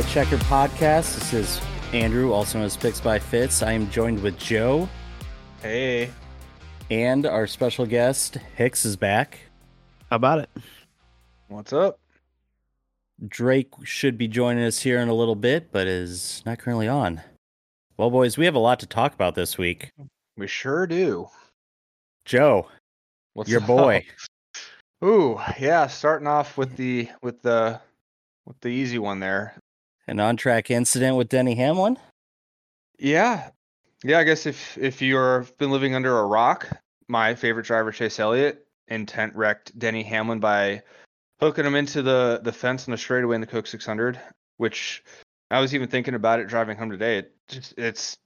Green White Checkered podcast. This is Andrew, also known as Picks by Fitz. I am joined with Joe Hey. and our special guest, Hicks, is back. How about it? What's up? Drake should be joining us here in a little bit, but is not currently on. Well, boys, we have a lot to talk about this week. We sure do. Joe, What's your up? boy. Ooh, yeah, starting off with the with the with the easy one there. An on track incident with Denny Hamlin. Yeah. Yeah, I guess if if you've been living under a rock, my favorite driver Chase Elliott intent wrecked Denny Hamlin by hooking him into the the fence on the straightaway in the Coke 600, which I was even thinking about it driving home today. It just it's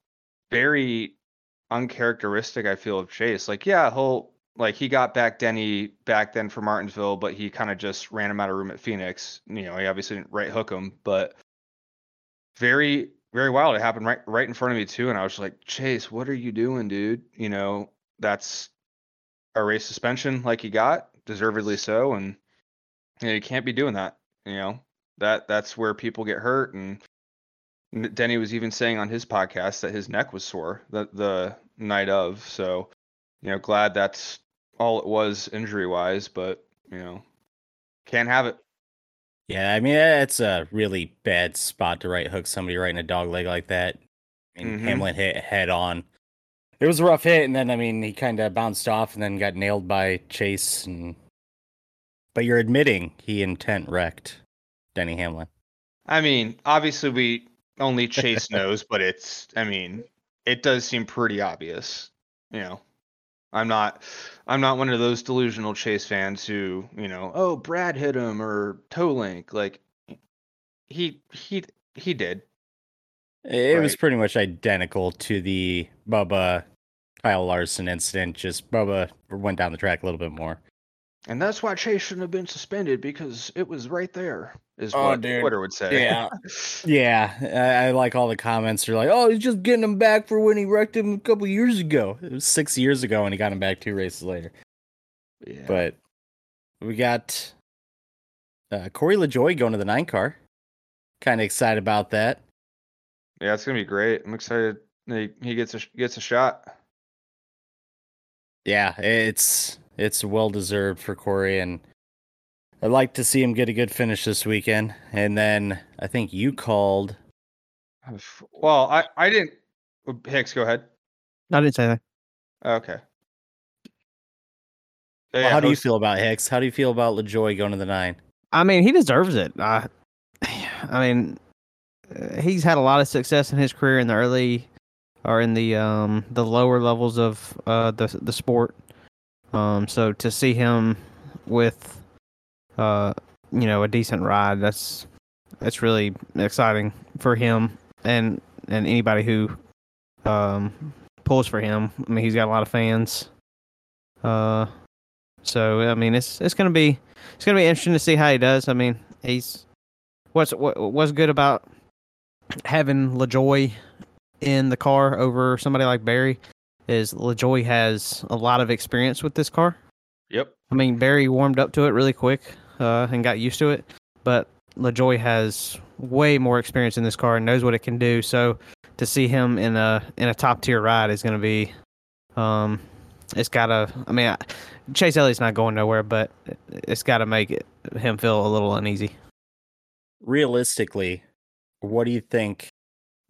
very uncharacteristic I feel of Chase. Like, yeah, he'll like he got back Denny back then for Martinsville, but he kind of just ran him out of room at Phoenix. You know, he obviously didn't right hook him, but very very wild. It happened right right in front of me too, and I was like, Chase, what are you doing, dude? You know, that's a race suspension like he got, deservedly so, and you, know, you can't be doing that. You know, that that's where people get hurt, and Denny was even saying on his podcast that his neck was sore the the night of. So, you know, glad that's all it was injury wise, but you know, can't have it. Yeah, I mean, it's a really bad spot to right hook somebody right in a dog leg like that. I mean, Mhm. Hamlin hit head on. It was a rough hit, and then I mean, he kind of bounced off and then got nailed by Chase. And but you're admitting he intent wrecked Denny Hamlin. I mean, obviously we only Chase knows, but it's I mean, it does seem pretty obvious. You know. I'm not I'm not one of those delusional Chase fans who, you know, oh Brad hit him or toe link. Like he he he did. It was pretty much identical to the Bubba Kyle Larson incident. Just Bubba went down the track a little bit more. And that's why Chase shouldn't have been suspended because it was right there, is Oh, what dude. Twitter would say. Yeah. Yeah, I, I like all the comments. They're like, "Oh, he's just getting him back for when he wrecked him a couple years ago. It was six years ago, and he got him back two races later." Yeah. But we got uh, Corey LaJoie going to the nine car. Kind of excited about that. yeah, it's gonna be great. I'm excited. He, he gets a gets a shot. Yeah, it's it's well deserved for Corey, and I'd like to see him get a good finish this weekend. And then I think you called. Well, I I didn't. Hicks, go ahead. I didn't say that. Okay. Well, Yeah, how do you feel about Hicks? How do you feel about LaJoie going to the nine? I mean, he deserves it. I, I mean, he's had a lot of success in his career in the early or in the um the lower levels of uh the the sport. Um, so to see him with uh you know a decent ride, that's that's really exciting for him and and anybody who um pulls for him. I mean, he's got a lot of fans. Uh, so I mean, it's it's gonna be it's gonna be interesting to see how he does. I mean, he's what's what, what's good about having LaJoie in the car over somebody like Berry is LaJoie has a lot of experience with this car. Yep. I mean, Berry warmed up to it really quick uh, and got used to it, but LaJoie has way more experience in this car and knows what it can do. So to see him in a in a top tier ride is going to be, um, it's got to. I mean, I, Chase Elliott's not going nowhere, but it's got to make it, him feel a little uneasy. realistically, what do you think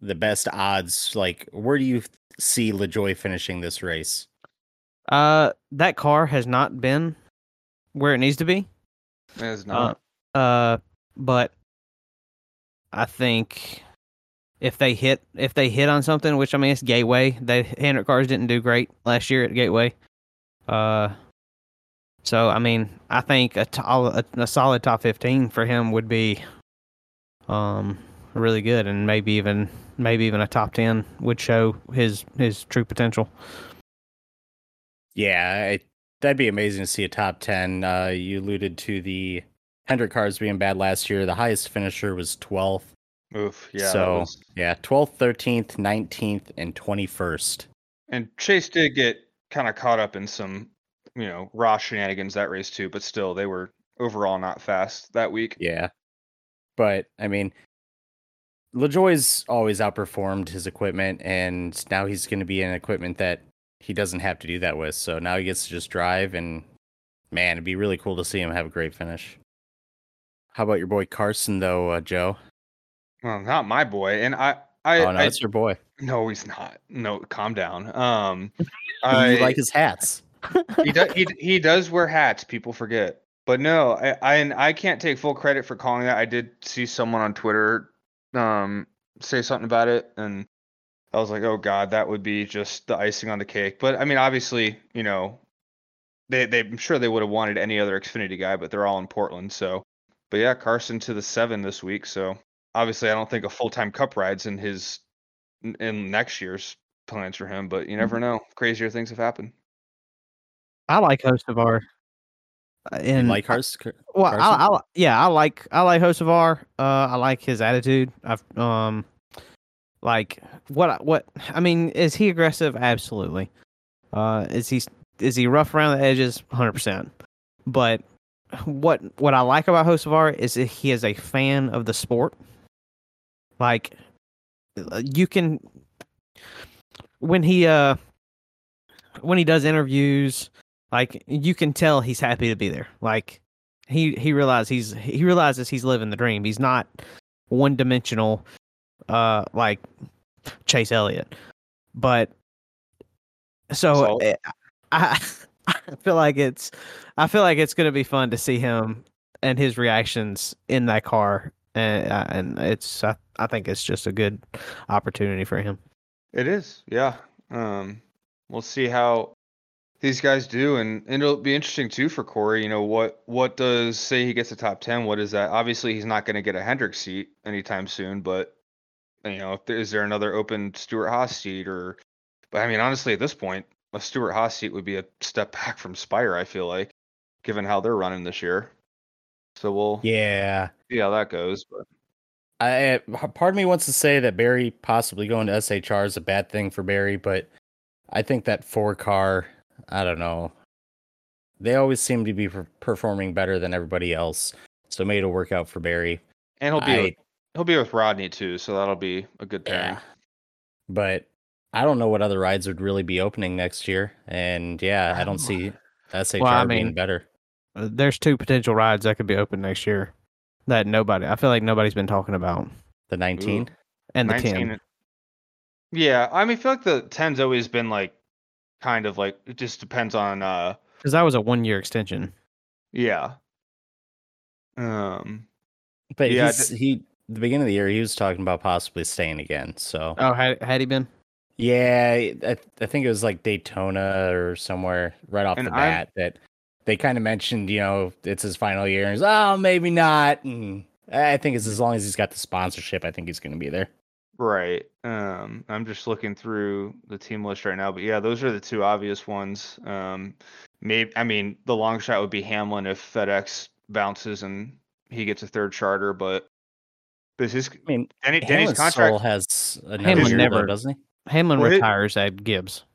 the best odds? Like, where do you see LaJoie finishing this race? Uh, that car has not been where it needs to be. It's Uh, not. uh, but I think if they hit if they hit on something, which I mean it's Gateway. They Hendrick cars didn't do great last year at Gateway. Uh, so I mean I think a, to- a, a solid top fifteen for him would be um really good, and maybe even maybe even a top ten would show his his true potential. Yeah, I, that'd be amazing to see a top 10. Uh, you alluded to the Hendrick cars being bad last year. The highest finisher was 12th. Oof. Yeah. so, was- yeah, 12th, 13th, 19th, and 21st. And Chase did get kind of caught up in some, you know, raw shenanigans that race too, but still they were overall not fast that week. Yeah. But, I mean, LaJoie's always outperformed his equipment, and now he's going to be in equipment that he doesn't have to do that with. So now he gets to just drive, and man, it'd be really cool to see him have a great finish. How about your boy Carson, though, uh, Joe? Well, not my boy, and I, I, oh no, I it's your boy. no, he's not. No, calm down. Um, you I like his hats. he does he, he does wear hats. People forget, but no, I, I and I can't take full credit for calling that. I did see someone on Twitter, um, say something about it, and I was like, oh god, that would be just the icing on the cake. But I mean, obviously, you know, they they I'm sure they would have wanted any other Xfinity guy, but they're all in Portland, so. But yeah, Carson to the seven this week, so obviously I don't think a full time Cup rides in his in- next year's plans for him, but you never know. Crazier things have happened. I like Hocevar. Uh, You And like Carson? Well, I, I, yeah, I like I like Hocevar. Uh, I like his attitude. I've um, like what what I mean is he aggressive? Absolutely. Uh, is he is he rough around the edges? Hundred percent. But what what I like about Hocevar is that he is a fan of the sport. Like uh, you can when he uh when he does interviews like you can tell he's happy to be there. Like he he realizes he's he realizes he's living the dream. He's not one dimensional uh like chase elliott. But so So- eh, i i feel like it's i feel like it's going to be fun to see him and his reactions in that car. And uh, and it's I, I think it's just a good opportunity for him. It is, yeah. Um, we'll see how these guys do, and, and it'll be interesting too for Corey. You know what what does say he gets a top ten? What is that? Obviously, he's not going to get a Hendrick seat anytime soon, but you know, if there, is there another open Stewart Haas seat or? But I mean, honestly, at this point, a Stewart Haas seat would be a step back from Spire. I feel like, given how they're running this year. So we'll Yeah. see how that goes. But I part of me wants to say that Berry possibly going to SHR is a bad thing for Berry, but I think that four car, I don't know. They always seem to be per- performing better than everybody else, so maybe it'll work out for Berry. and he'll be I- with, he'll be with Rodney too, so that'll be a good pairing. Yeah. But I don't know what other rides would really be opening next year, and yeah, I don't see SHR I being mean, better. Uh, there's two potential rides that could be open next year that nobody I feel like nobody's been talking about. The 19. And the 19 ten. Yeah, I mean, I feel like the 10's always been like kind of like it just depends on uh Because that was a one year extension. yeah. Um But Yeah, he's, he the beginning of the year he was talking about possibly staying again. So Oh, had, had he been? yeah, I, I think it was like Daytona or somewhere right off And the I'm- bat that they kind of mentioned. You know, it's his final year, and he's oh maybe not. And I think it's as long as he's got the sponsorship, I think he's going to be there. Right. Um I'm just looking through the team list right now, but yeah, those are the two obvious ones. Um maybe I mean, the long shot would be Hamlin if FedEx bounces and he gets a third charter, but this is I mean, Denny, Denny's contract soul has another Hamlin year, never- though, doesn't he? Hamlin Well, it- retires at Gibbs.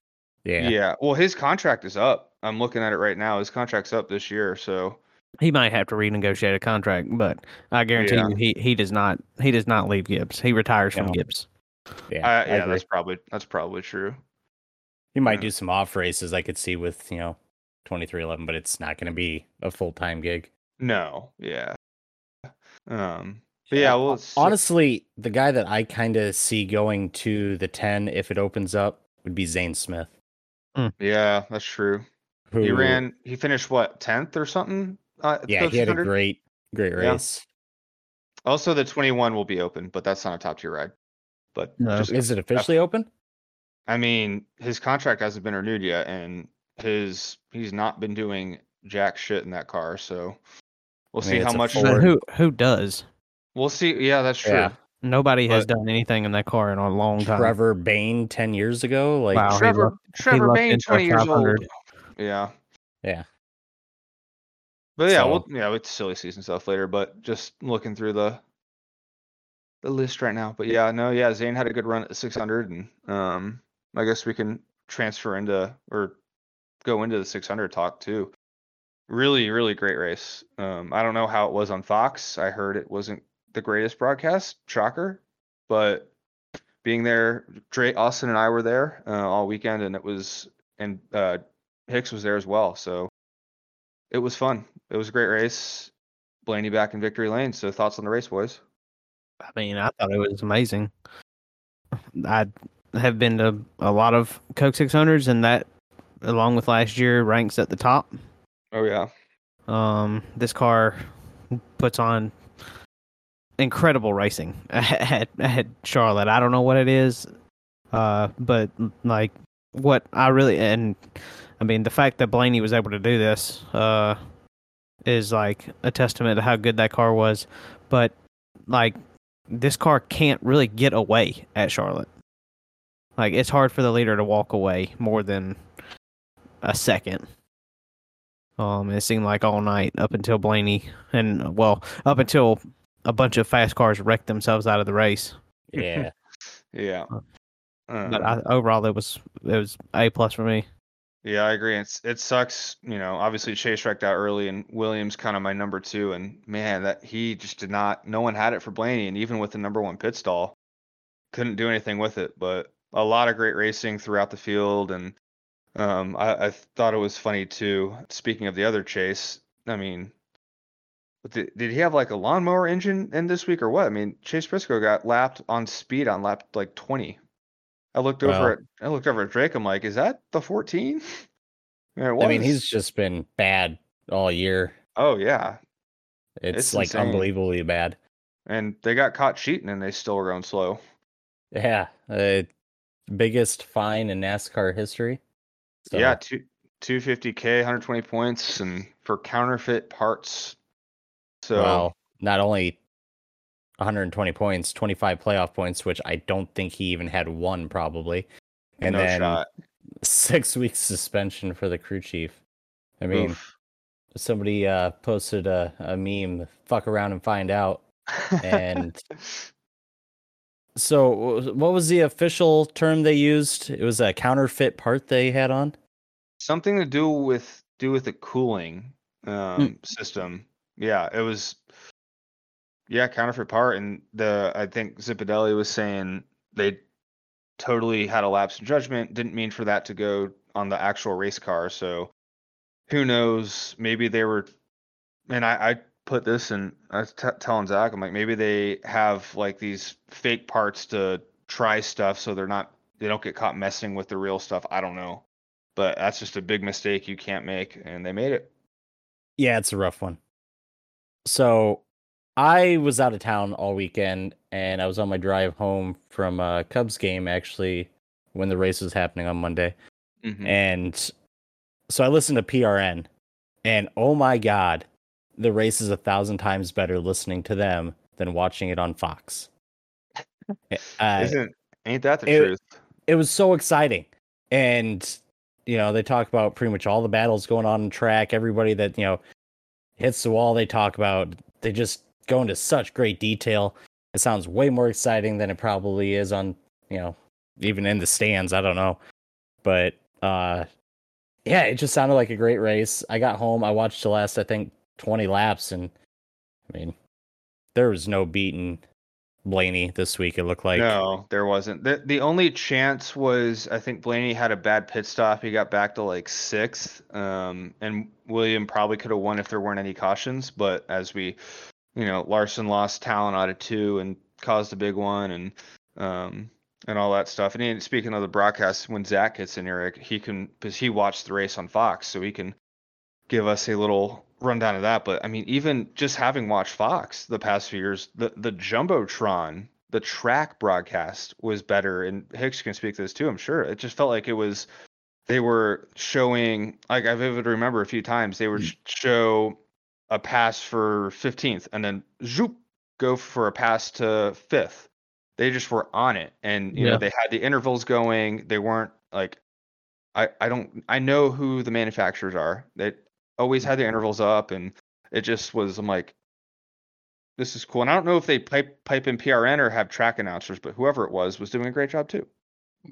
Yeah. yeah. Well, his contract is up. I'm looking at it right now. His contract's up this year, so He might have to renegotiate a contract, but I guarantee Yeah. you he, he does not he does not leave Gibbs. He retires from Gibbs. Yeah, uh, I yeah, agree. that's probably that's probably true. He might Yeah. do some off races. I could see with you know twenty three eleven, but it's not going to be a full time gig. No, yeah. Um, but yeah, well, honestly, the guy that I kind of see going to the ten if it opens up would be Zane Smith. yeah, that's true. Who He ran, he finished what tenth or something. Uh, Yeah, he had a 600? great, great Yeah. race. Also, the 21 will be open, but that's not a top tier ride. But No. just, Is it officially open? I mean, his contract hasn't been renewed yet, and his he's not been doing jack shit in that car. So we'll I see how much. Ford. Who who does? We'll see. Yeah, that's true. Yeah. Nobody has done anything in that car in a long time. Trevor Bayne ten years ago. Like, Wow. Trevor lucked- Trevor lucked Bayne, 20 years old. Yeah. Yeah. But yeah, So- we'll yeah, it's silly season stuff later, but just looking through the the list right now. But yeah, no, yeah, Zane had a good run at 600 and um I guess we can transfer into or go into the 600 talk too. Really, really great race. Um I don't know how it was on Fox. I heard it wasn't the greatest broadcast. Shocker. but being there, Dre, Austin, and I were there uh, all weekend, and it was and uh, Hicks was there as well. So it was fun. It was a great race. Blaney back in victory lane. So thoughts on the race, boys? I mean, I thought it was amazing. I have been to a lot of Coke 600s, and that, along with last year, ranks at the top. Oh yeah. Um, this car puts on incredible racing at, at Charlotte. I don't know what it is, uh, but like what I really and I mean the fact that Blaney was able to do this uh, is like a testament to how good that car was. But like this car can't really get away at Charlotte. Like it's hard for the leader to walk away more than a second. Um, it seemed like all night up until Blaney and well, up until a bunch of fast cars wrecked themselves out of the race. Yeah. Yeah. But Um, I, overall, it was it was a plus for me. Yeah, I agree. It's it sucks, you know. Obviously, Chase wrecked out early, and Williams kind of my number two. And man, that he just did not. No one had it for Blaney, and even with the number one pit stall, couldn't do anything with it. But a lot of great racing throughout the field, and um, I, I thought it was funny too. Speaking of the other Chase, I mean, did, did he have like a lawnmower engine in this week or what? I mean, Chase Briscoe got lapped on speed on lap like twenty. I looked over Well- at I looked over at Drake. I'm like, is that the 14? Yeah, I mean, he's just been bad all year. Oh yeah, It's, It's like insane. unbelievably bad. and they got caught cheating, and they still were going slow. Yeah. Uh, biggest fine in NASCAR history. So, Yeah, two 250k, 120 points, and for counterfeit parts. So well, not only 120 points, 25 playoff points, which I don't think he even had one probably. And no then shot. six weeks suspension for the crew chief. I mean, Oof. somebody uh, posted a, a meme, fuck around and find out. and- So, what was the official term they used? It was a counterfeit part they had on. something to do with do with the cooling um, system. Yeah, it was. Yeah, counterfeit part, and the I think Zipadelli was saying they totally had a lapse in judgment. Didn't mean for that to go on the actual race car. So who knows? Maybe they were. And I, I put this in. I was t- telling Zach, I'm like, maybe they have like these fake parts to try stuff, so they're not they don't get caught messing with the real stuff. I don't know but that's just a big mistake you can't make and they made it Yeah, it's a rough one. So, I was out of town all weekend, and I was on my drive home from a Cubs game actually when the race was happening on Monday. Mhm. And so I listened to PRN, and oh my god, the race is a thousand times better listening to them than watching it on Fox. Uh, isn't ain't that the it- truth it was so exciting, and you know they talk about pretty much all the battles going on in track. Everybody that you know hits the wall, they talk about. They just go into such great detail. It sounds way more exciting than it probably is on you know even in the stands. I don't know, but uh yeah, it just sounded like a great race. I got home, I watched the last I think 20 laps and I mean there was no beating Blaney this week it looked like. no there wasn't the, the only chance was i think blaney had a bad pit stop he got back to like sixth um, and william probably could have won if there weren't any cautions but as we you know larson lost talent out of two and caused a big one and um, and all that stuff and he, speaking of the broadcast when zach gets in here he can because he watched the race on fox so he can give us a little rundown of that. But I mean, even just having watched Fox the past few years, the the jumbotron, the track broadcast was better. And Hicks can speak to this too. I'm sure it just felt like it was. They were showing like I vividly remember a few times they would sh- show a pass for 15th and then zoop go for a pass to fifth. They just were on it, and you know they had the intervals going. They weren't like I, I don't I know who the manufacturers are. They always had the intervals up and it just was I'm like this is cool. And I don't know if they pipe pipe in PRN or have track announcers, but whoever it was was doing a great job too.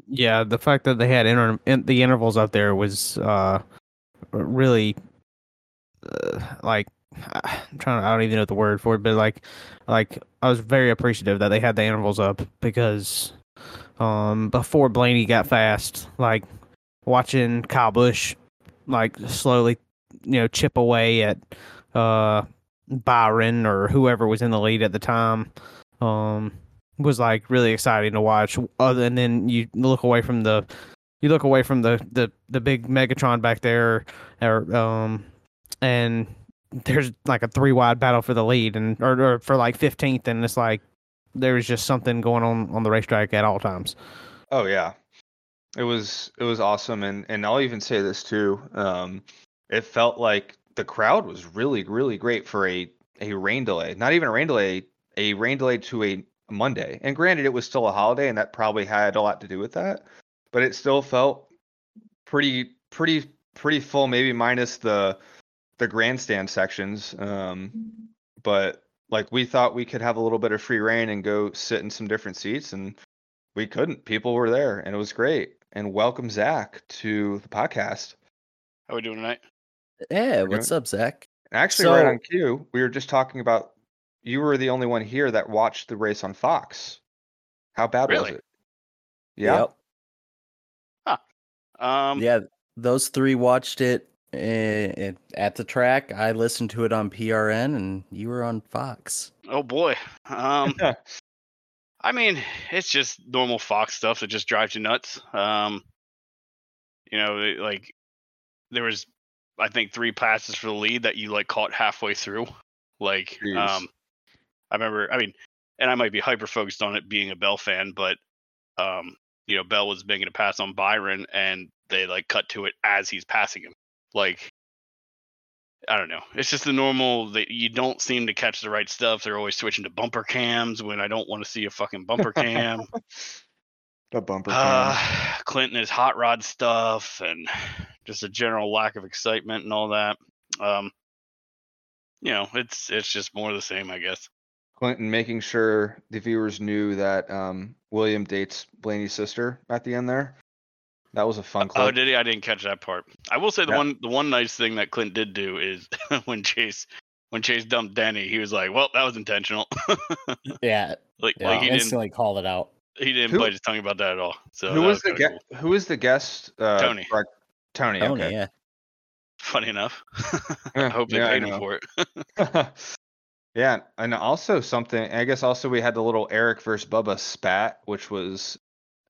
Yeah, the fact that they had inter- in, the intervals up there was uh really uh, like I'm trying. I don't even know the word for it, but like, like I was very appreciative that they had the intervals up because, um, before Blaney got fast, like watching Kyle Busch, like slowly, you know, chip away at, uh, Byron or whoever was in the lead at the time, um, was like really exciting to watch. Other and then you look away from the, you look away from the the the big Megatron back there, or um, and there's like a three wide battle for the lead and or, or for like 15th and it's like there's just something going on on the racetrack at all times Oh yeah, it was it was awesome, and and I'll even say this too. Um, it felt like the crowd was really really great for a a rain delay. Not even a rain delay, a rain delay to a Monday. And granted, it was still a holiday, and that probably had a lot to do with that. But it still felt pretty pretty pretty full, maybe minus the the grandstand sections. Um, but like we thought we could have a little bit of free reign and go sit in some different seats, and we couldn't. People were there, and it was great. And welcome Zach to the podcast. How are we doing tonight? Yeah, We're what's up, Zach? Actually, right on cue, we were just talking about you were the only one here that watched the race on Fox. How bad Really? was it? Yeah. Yep. Um, yeah, those three watched it uh, at the track. I listened to it on PRN, and you were on Fox. Oh boy. Um, I mean, it's just normal Fox stuff that just drives you nuts. Um, you know, like there was, I think, three passes for the lead that you like caught halfway through. Like, Jeez. um, I remember. I mean, and I might be hyper focused on it being a Bell fan, but um, you know, Bell was making a pass on Byron, and they like cut to it as he's passing him. Like, I don't know. It's just the normal that you don't seem to catch the right stuff. They're always switching to bumper cams when I don't want to see a fucking bumper cam. The bumper cam. uh, Clinton is hot rod stuff and just a general lack of excitement and all that. Um, you know, it's it's just more of the same, I guess. Clinton making sure the viewers knew that um, William dates Blaney's sister at the end there. That was a fun clip. Oh, did he? I didn't catch that part. I will say the Yeah. one the one nice thing that Clint did do is when Chase when Chase dumped Denny, he was like, "Well, that was intentional." Yeah, like yeah like he didn't instantly called it out. he didn't Who- bite his tongue about that at all. So who that was the kinda guest? cool. Who was the guest? Uh, Tony. for our- Tony. Tony, okay. yeah. Funny enough. I hope they yeah, paid him for it. yeah, and also something. I guess also we had the little Eric versus Bubba spat, which was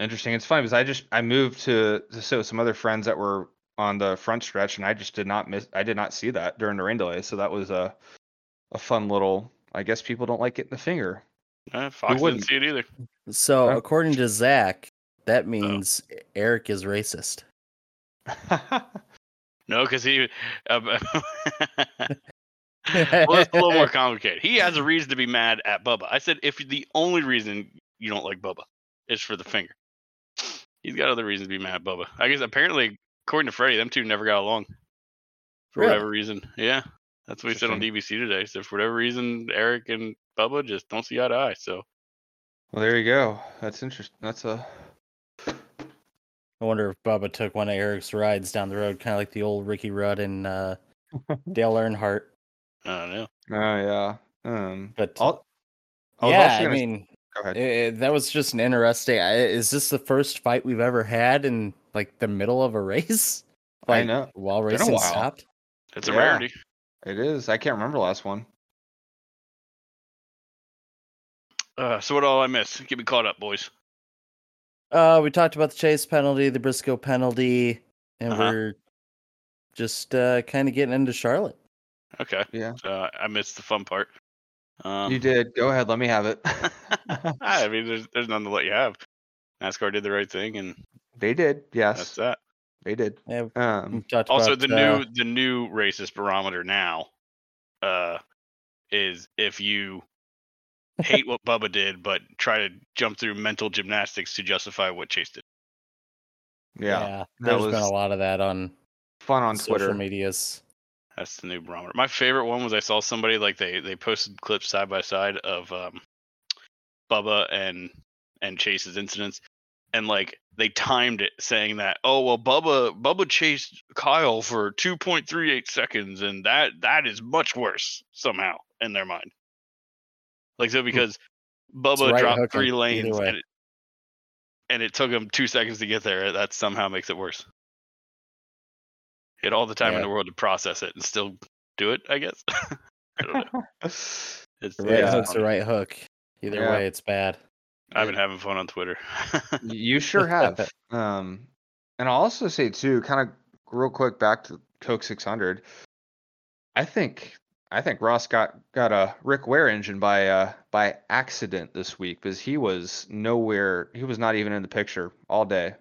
interesting. It's funny because I just I moved to to sit with some other friends that were on the front stretch, and I just did not miss. I did not see that during the rain delay, so that was a a fun little. I guess people don't like getting the finger. Uh, Fox didn't wouldn't? see it either. So Huh? according to Zach, that means Eric is racist. No, because he. Uh, well, it's a little more complicated. He has a reason to be mad at Bubba. I said if the only reason you don't like Bubba is for the finger, he's got other reasons to be mad at Bubba. I guess apparently, according to Freddie, them two never got along for Really? whatever reason. Yeah, that's what he said on DBC today. So for whatever reason, Eric and Bubba just don't see eye to eye. So well, there you go. That's interesting. That's a I wonder if Bubba took one of Eric's rides down the road, kind of like the old Ricky Rudd and uh, Dale Earnhardt. I don't know. oh yeah. Um, But I'll, I yeah, I gonna- mean, go ahead. eh, that was just an interesting. I- Is this the first fight we've ever had in like the middle of a race? I know. While Been a racing while. stopped. It's a Yeah. rarity. It is. I can't remember last one. Uh, so what all I miss? Get me caught up, boys. Uh, we talked about the chase penalty, the Briscoe penalty, and Uh-huh. we're just uh, kind of getting into Charlotte. Okay. Yeah. Uh, I missed the fun part. Um, you did. Go ahead. Let me have it. I mean, there's there's none to let you have. NASCAR did the right thing, and they did. Yes, that's that. they did. Yeah, Um, Also, about, the uh, new the new racist barometer now, uh, is if you hate what Bubba did, but try to jump through mental gymnastics to justify what Chase did. yeah, yeah, there's been a lot of that on, fun on social Twitter. medias. That's the new barometer. My favorite one was I saw somebody like they they posted clips side by side of um, Bubba and and Chase's incidents, and like they timed it saying that oh well Bubba Bubba chased Kyle for 2.38 seconds and that that is much worse somehow in their mind. Like so because Bubba right dropped three lanes and it, and it took him two seconds to get there. That somehow makes it worse. He had all the time in the world to process it and still do it. I guess. I don't know. It's, The right Yeah. hook's the right hook. Either Yeah. way, it's bad. I've been having fun on Twitter. You sure have. um, and I'll also say too, kind of real quick back to Coke 600. I think I think Ross got got a Rick Ware engine by uh by accident this week because he was nowhere. He was not even in the picture all day.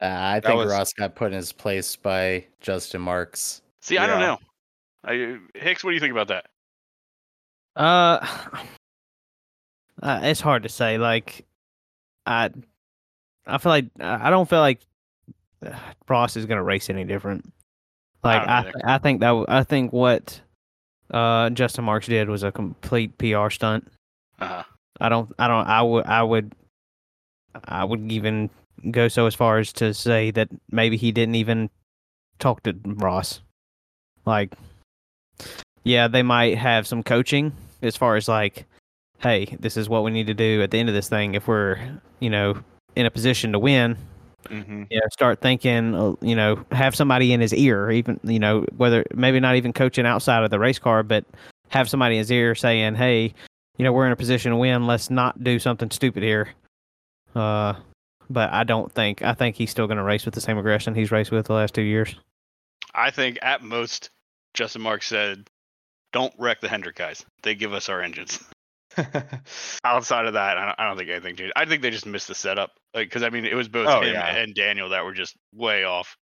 Uh, I think was- Ross got put in his place by Justin Marks. See, I don't know. I, Hicks, what do you think about that? Uh, uh, it's hard to say. Like, I, I feel like I don't feel like uh, Ross is gonna race any different. Like, don't I, either. I think that I think what uh Justin Marks did was a complete PR stunt. Uh-huh. I don't, I don't, I would, I would, I would even go so as far as to say that maybe he didn't even talk to Ross. Like, yeah, they might have some coaching as far as like, hey, this is what we need to do at the end of this thing if we're, you know, in a position to win. Mm-hmm. You know, start thinking, uh, you know, have somebody in his ear, even, you know, whether maybe not even coaching outside of the race car, but have somebody in his ear saying, hey, you know, we're in a position to win. Let's not do something stupid here. Uh, but I don't think, I think he's still going to race with the same aggression he's raced with the last two years. I think at most, Justin Mark said, "Don't wreck the Hendrick guys. They give us our engines." Outside of that, I don't, I don't think anything changed. I think they just missed the setup. Because I mean, it was both Oh, him yeah. and Daniel that were just way off.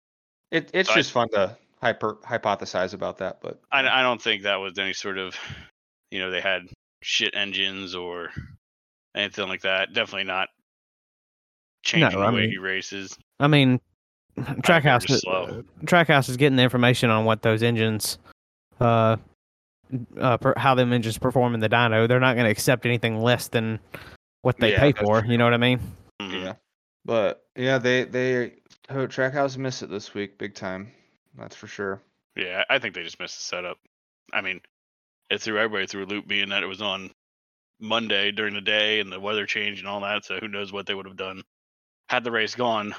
it, it's I- just fun to hyper hypothesize about that, but I, I don't think that was any sort of, you know, they had shit engines or anything like that. Definitely not changing I the way mean- he races. I mean, Trackhouse, just slow. Trackhouse is getting the information on what those engines, uh, uh, per, how them engines perform in the dyno. They're not going to accept anything less than what they Yeah, pay that's for. You know what I mean? Mhm. yeah. But yeah, they they oh, Trackhouse missed it this week, big time. That's for sure. Yeah, I think they just missed the setup. I mean, it threw everybody through a loop, being that it was on Monday during the day and the weather changed and all that. So who knows what they would have done had the race gone,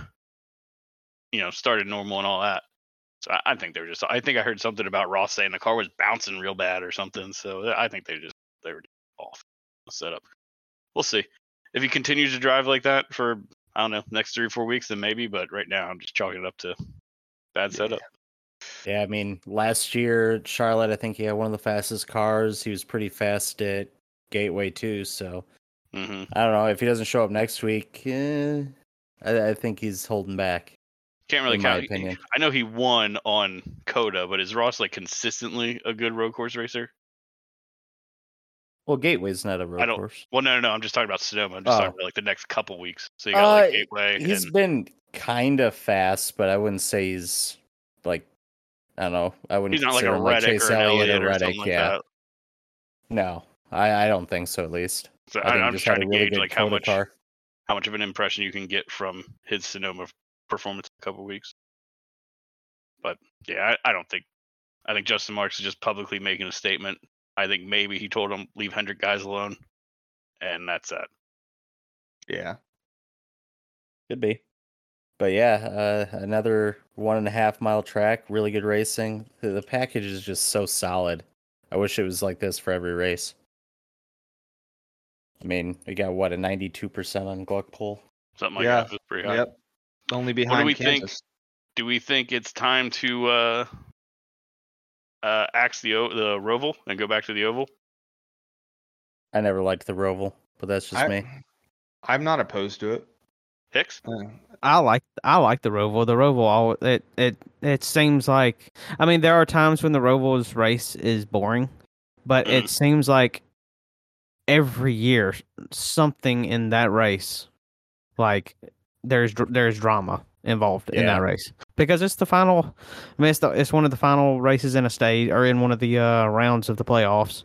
you know, started normal and all that. So I, I think they were just. I think I heard something about Ross saying the car was bouncing real bad or something. So I think they just they were off the setup. We'll see if he continues to drive like that for I don't know next three or four weeks, then maybe. But right now, I'm just chalking it up to bad setup. Yeah, I mean, last year Charlotte, I think he had one of the fastest cars. He was pretty fast at Gateway too. So hmm I don't know if he doesn't show up next week. Eh, I, I think he's holding back. Can't really count. he- opinion. I know he won on COTA, but is Ross like consistently a good road course racer? Well, Gateway's not a road don't- course. Well, no, no, no. I'm just talking about Sonoma. I'm just Oh. talking about like the next couple weeks. So you got like Uh, Gateway. He's and, been kind of fast, but I wouldn't say he's like I don't know. I wouldn't say he's not like a him like Chase or Elliott or or Reddick. like yeah, that. no, I, I don't think so. At least So I I, am just trying to really gauge good like how much car. How much of an impression you can get from his Sonoma performance in a couple weeks. But yeah, I, I don't think. I think Justin Marks is just publicly making a statement. I think maybe he told him leave Hendrick guys alone, and that's that. Yeah. Could be. But yeah, uh, another one and a half mile track, really good racing. The, the package is just so solid. I wish it was like this for every race. I mean, we got what a ninety-two percent on Gluck pull. Something like Yeah, that. It's pretty high. Yep. Only behind Do we think? Do we think it's time to uh uh axe the o- the roval and go back to the oval I never liked the Roval, but that's just I- me. I'm not opposed to it. hicks Uh, I like I like the Roval. The Roval, all it it it seems like. I mean, there are times when the Roval's race is boring, but it seems like every year something in that race, like there's there's drama involved in that race because it's the final. I mean, it's the, it's one of the final races in a stage or in one of the uh, rounds of the playoffs,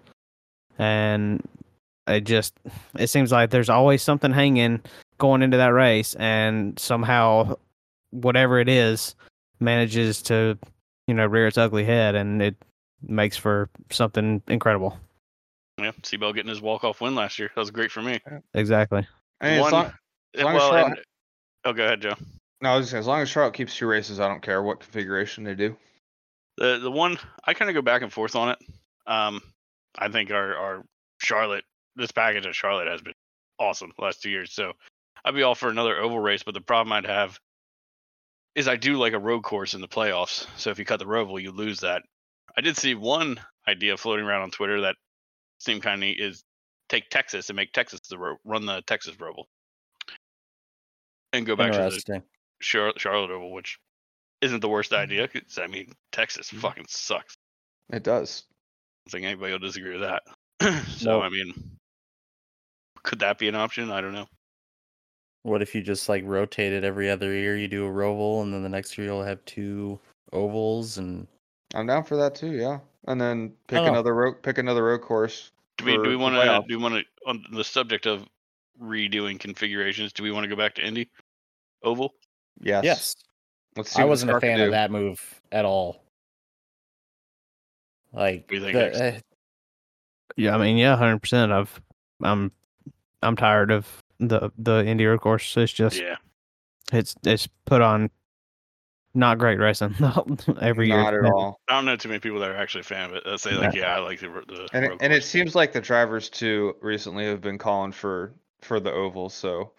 and it just it seems like there's always something hanging going into that race and somehow whatever it is manages to you know rear its ugly head and it makes for something incredible. Yeah, Seabell getting his walk off win last year. That was great for me. Exactly. I mean, as One- long, as long as well, Charlotte- and, oh, go ahead, Joe. no, I was just saying, as long as Charlotte keeps two races, I don't care what configuration they do. The the one I kind of go back and forth on it. Um, I think our our Charlotte this package at Charlotte has been awesome the last two years. So I'd be all for another oval race, but the problem I'd have is I do like a road course in the playoffs. So if you cut the roval, you lose that. I did see one idea floating around on Twitter that seemed kind of neat is take Texas and make Texas the ro- run the Texas roval and go back to the Char- Charlotte oval, which isn't the worst idea. 'cause, I mean, Texas Mhm. fucking sucks. It does. I don't think anybody will disagree with that. so Nope. I mean, could that be an option? I don't know. What if you just like rotate it every other year? You do a roval, and then the next year you'll have two ovals, and I'm down for that too. Yeah, and then pick another road. Pick another road course. Do we do we want to do we want to on the subject of redoing configurations? Do we want to go back to Indy oval? Yes. yes, Let's see. I wasn't a fan of that move at all. Like, What do you think, the- X? eh, Yeah, I mean, yeah, hundred percent. I've, I'm, I'm tired of the the Indy road course. It's just Yeah, it's it's put on not great racing every year. Not at all. I don't know too many people that are actually a fan of it. That say like, yeah, I like the the And it, and it seems like the drivers too recently have been calling for for the oval. So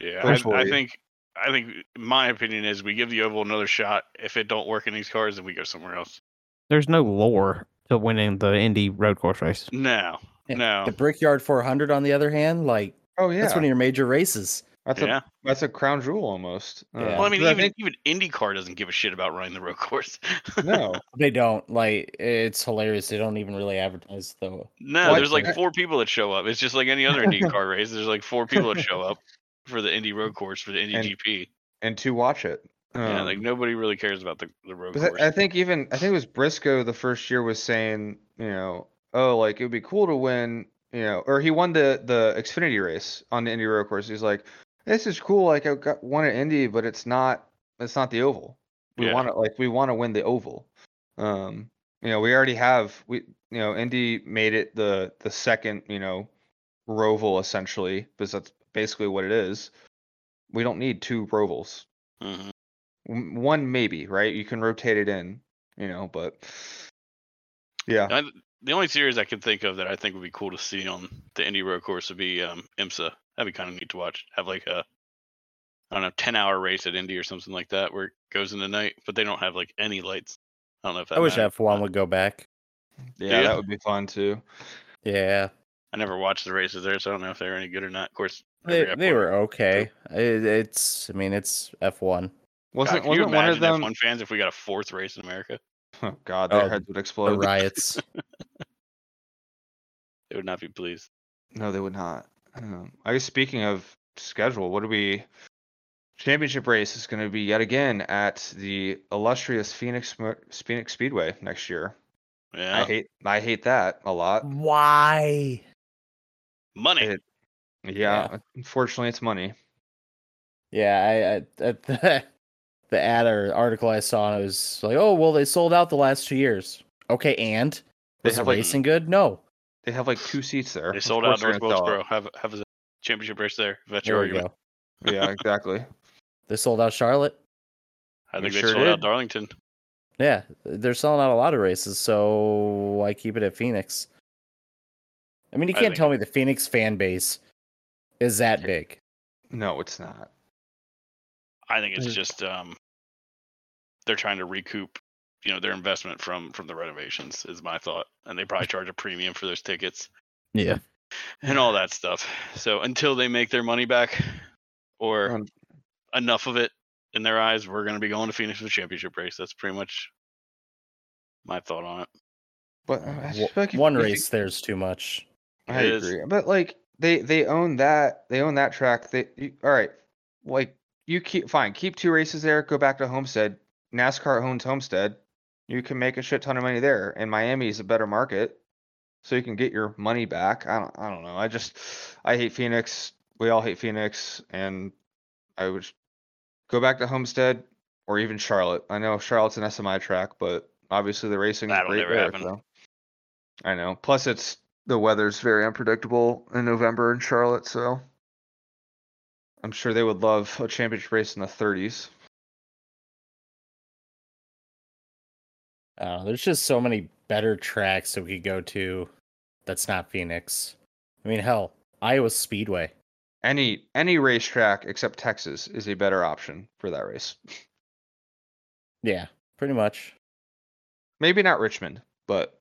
Yeah, I, I think I think my opinion is we give the oval another shot. If it don't work in these cars, then we go somewhere else. There's no lore to winning the Indy road course race. No, Yeah, no, the Brickyard 400, on the other hand, like oh yeah, that's one of your major races. That's yeah. a that's a crown jewel almost. Yeah. Uh, Well, I mean, even think- even IndyCar doesn't give a shit about running the road course. no. They don't like. It's hilarious. They don't even really advertise though. No, Well, there's like I- four people that show up. It's just like any other IndyCar race. There's like four people that show up for the Indy road course for the Indy And- GP. and to watch it. yeah, Um, like nobody really cares about the, the road Because course. I, I think even I think it was Briscoe the first year was saying, you know, oh, like it would be cool to win, you know, or he won the the Xfinity race on the Indy Road Course. He's like, this is cool, like I got one at Indy, but it's not it's not the oval. We Yeah. want to like we want to win the oval. Um, you know, we already have we you know Indy made it the the second you know roval essentially because that's basically what it is. We don't need two rovals Mhm. one maybe right you can rotate it in you know but yeah I, the only series I can think of that I think would be cool to see on the Indy road course would be um, IMSA. That'd be kind of neat to watch. Have like a I don't know, ten hour race at Indy or something like that where it goes in the night, but they don't have like any lights. I don't know if that I wish matters, F1 but would go back. yeah Yeah. that would be fun too Yeah, I never watched the races there, so I don't know if they were any good or not. Of course, they every they F1 were okay. It, it's. I mean, it's F1. God, wasn't can you wasn't one of imagine them F1 fans if we got a fourth race in America? oh god their Oh, heads would The explode riots. They would not be pleased. no they would not um, i guess speaking of schedule what do we championship race is going to be yet again at the illustrious phoenix phoenix speedway next year Yeah, i hate i hate that a lot Why? money. It- yeah, unfortunately it's money Yeah, I, I at the the ad or article I saw, it was like, oh well, they sold out the last two years. Okay, and They was the have, like- racing good? No. They have like two seats there They sold out North gonna Wilkesboro. Have have a championship race there. That's your There we argument. go. yeah exactly They sold out Charlotte. I We think they sure sold out. Darlington. Yeah, they're selling out a lot of races, so why keep it at Phoenix? I mean, you can't tell me the Phoenix fan base is that big. no it's not I think it's Mm. just um, they're trying to recoup, you know, their investment from from the renovations. Is my thought, and they probably charge a premium for those tickets Yeah. and all that stuff. So until they make their money back, or Um, enough of it in their eyes, we're going to be going to Phoenix for the championship race. That's pretty much my thought on it. But uh, I Wa- feel like One if you- race, there's too much. I It is. agree, but like they they own that they own that track. They you, all right, like you keep fine, keep two races there. Go back to Homestead. NASCAR owns Homestead. You can make a shit ton of money there, and Miami is a better market, so you can get your money back. I don't I don't know. I just I hate Phoenix. we all hate Phoenix, and I would go back to Homestead or even Charlotte. I know Charlotte's an SMI track, but obviously the racing is great there. So. I know. Plus, it's the weather's very unpredictable in November in Charlotte, so I'm sure they would love a championship race in the 30s. I. There's just so many better tracks that we could go to that's not Phoenix. I mean, hell, Iowa Speedway. Any any racetrack except Texas is a better option for that race. Yeah, pretty much. Maybe not Richmond, but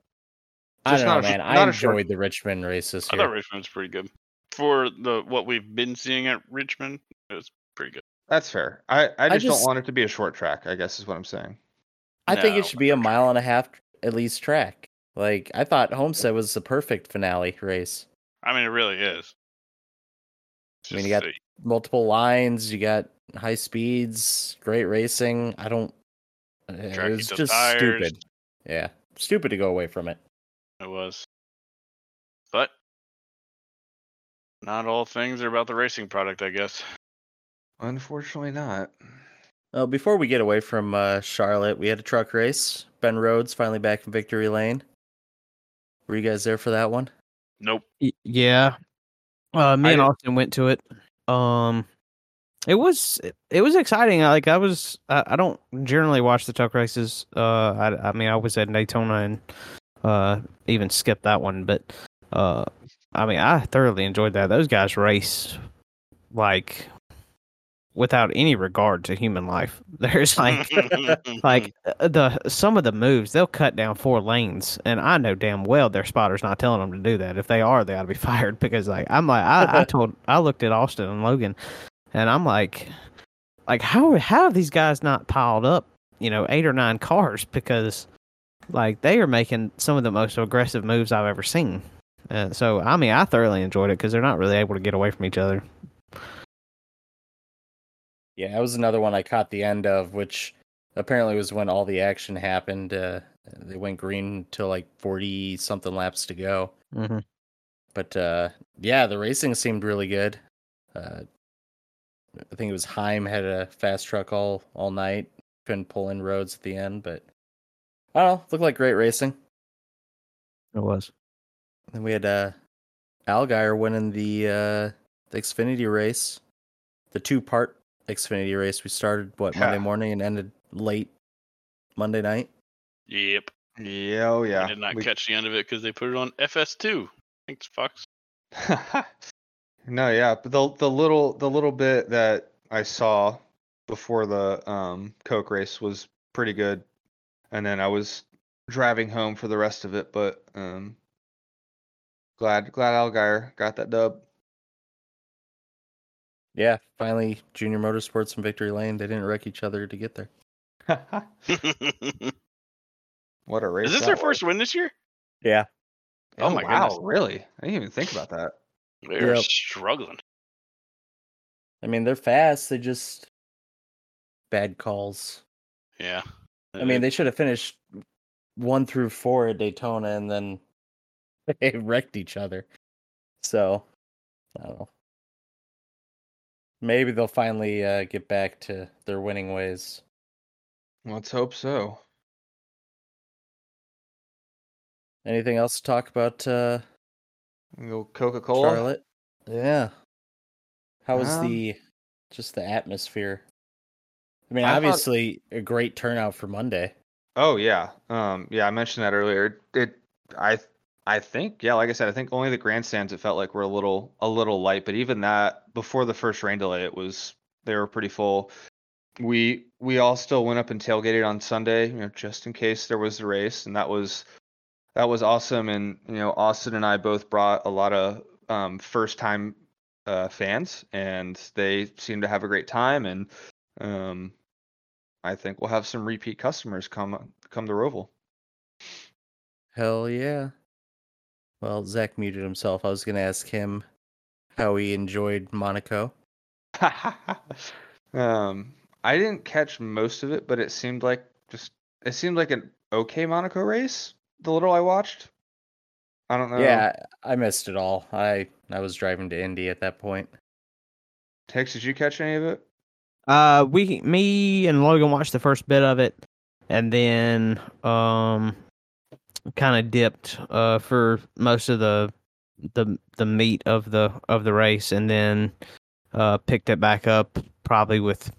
I Just don't know, not sh- man. not I a short- enjoyed the Richmond races. this I thought Richmond's pretty good for the what we've been seeing at Richmond. It was pretty good. that's fair. I, I just, just- don't want it to be a short track, I guess is what I'm saying. I think it should be a mile and a half at least track. Like I thought Homestead was the perfect finale race. I mean, it really is. It's I mean, you got- the- Multiple lines, you got high speeds, great racing. I don't. Uh, it was just tires. stupid. Yeah, stupid to go away from it. It was. But not all things are about the racing product, I guess. Unfortunately, not. Well, before we get away from uh, Charlotte, we had a truck race. Ben Rhodes finally back in victory lane. Were you guys there for that one? Nope. Y- Yeah. Uh, me I and did- Austin went to it. Um, it was it was exciting. Like I was, I, I don't generally watch the truck races. Uh, I, I mean, I was at Daytona and uh even skipped that one, but uh, I mean, I thoroughly enjoyed that. Those guys race like without any regard to human life. There's like like uh, the some of the moves they'll cut down four lanes and i know damn well their spotter's not telling them to do that. If they are they ought to be fired because like i'm like i, I told i looked at austin and logan and i'm like like how how have these guys not piled up you know eight or nine cars? Because like they are making some of the most aggressive moves i've ever seen. Uh, so i mean i thoroughly enjoyed it because they're not really able to get away from each other Yeah, that was another one I caught the end of, which apparently was when all the action happened. Uh, they went green till like forty something laps to go. mm-hmm. But uh, yeah, the racing seemed really good. Uh, I think it was Heim had a fast truck all all night. Couldn't pull in Rhodes at the end, but I don't know. Looked like great racing. it was Then we had uh, Allgaier winning the uh, the Xfinity race, the two part Xfinity race. We started what Monday morning and ended late Monday night. Yep. Yeah, oh yeah. I did not We- catch the end of it because they put it on FS2. Thanks, Fox. no, yeah, but the the little the little bit that I saw before the um Coke race was pretty good, and then I was driving home for the rest of it. But um, glad glad Allgaier got that dub. Yeah, finally Junior Motorsports and Victory Lane. They didn't wreck each other to get there. what a race! Is this their was. first win this year? Yeah, oh, oh my wow, goodness. really? I didn't even think about that. They're Yep. struggling. I mean they're fast. They just bad calls. Yeah. I mean they should have finished one through four at Daytona and then they wrecked each other. So I don't know. Maybe they'll finally uh, get back to their winning ways. Let's hope so. Anything else to talk about uh, Coca Cola. Charlotte? Yeah. How was Um, the just the atmosphere? I mean, I thought- obviously a great turnout for Monday. Oh yeah, um, yeah. I mentioned that earlier. It, I, I think, yeah. Like I said, I think only the grandstands it felt like were a little, a little light. But even that, before the first rain delay, it was they were pretty full. We we all still went up and tailgated on Sunday, you know, just in case there was a race, and that was that was awesome. And you know, Austin and I both brought a lot of um, first time uh, fans, and they seemed to have a great time. And um, I think we'll have some repeat customers come come to Roval. Hell yeah. Well, Zach muted himself. I was going to ask him how he enjoyed Monaco. um, I didn't catch most of it, but it seemed like just it seemed like an okay Monaco race. The little I watched. I don't know. Yeah, I missed it all. I I was driving to Indy at that point. Tex, did you catch any of it? Uh, we, me and Logan watched the first bit of it, and then um, kind of dipped uh for most of the the the meat of the of the race, and then uh picked it back up probably with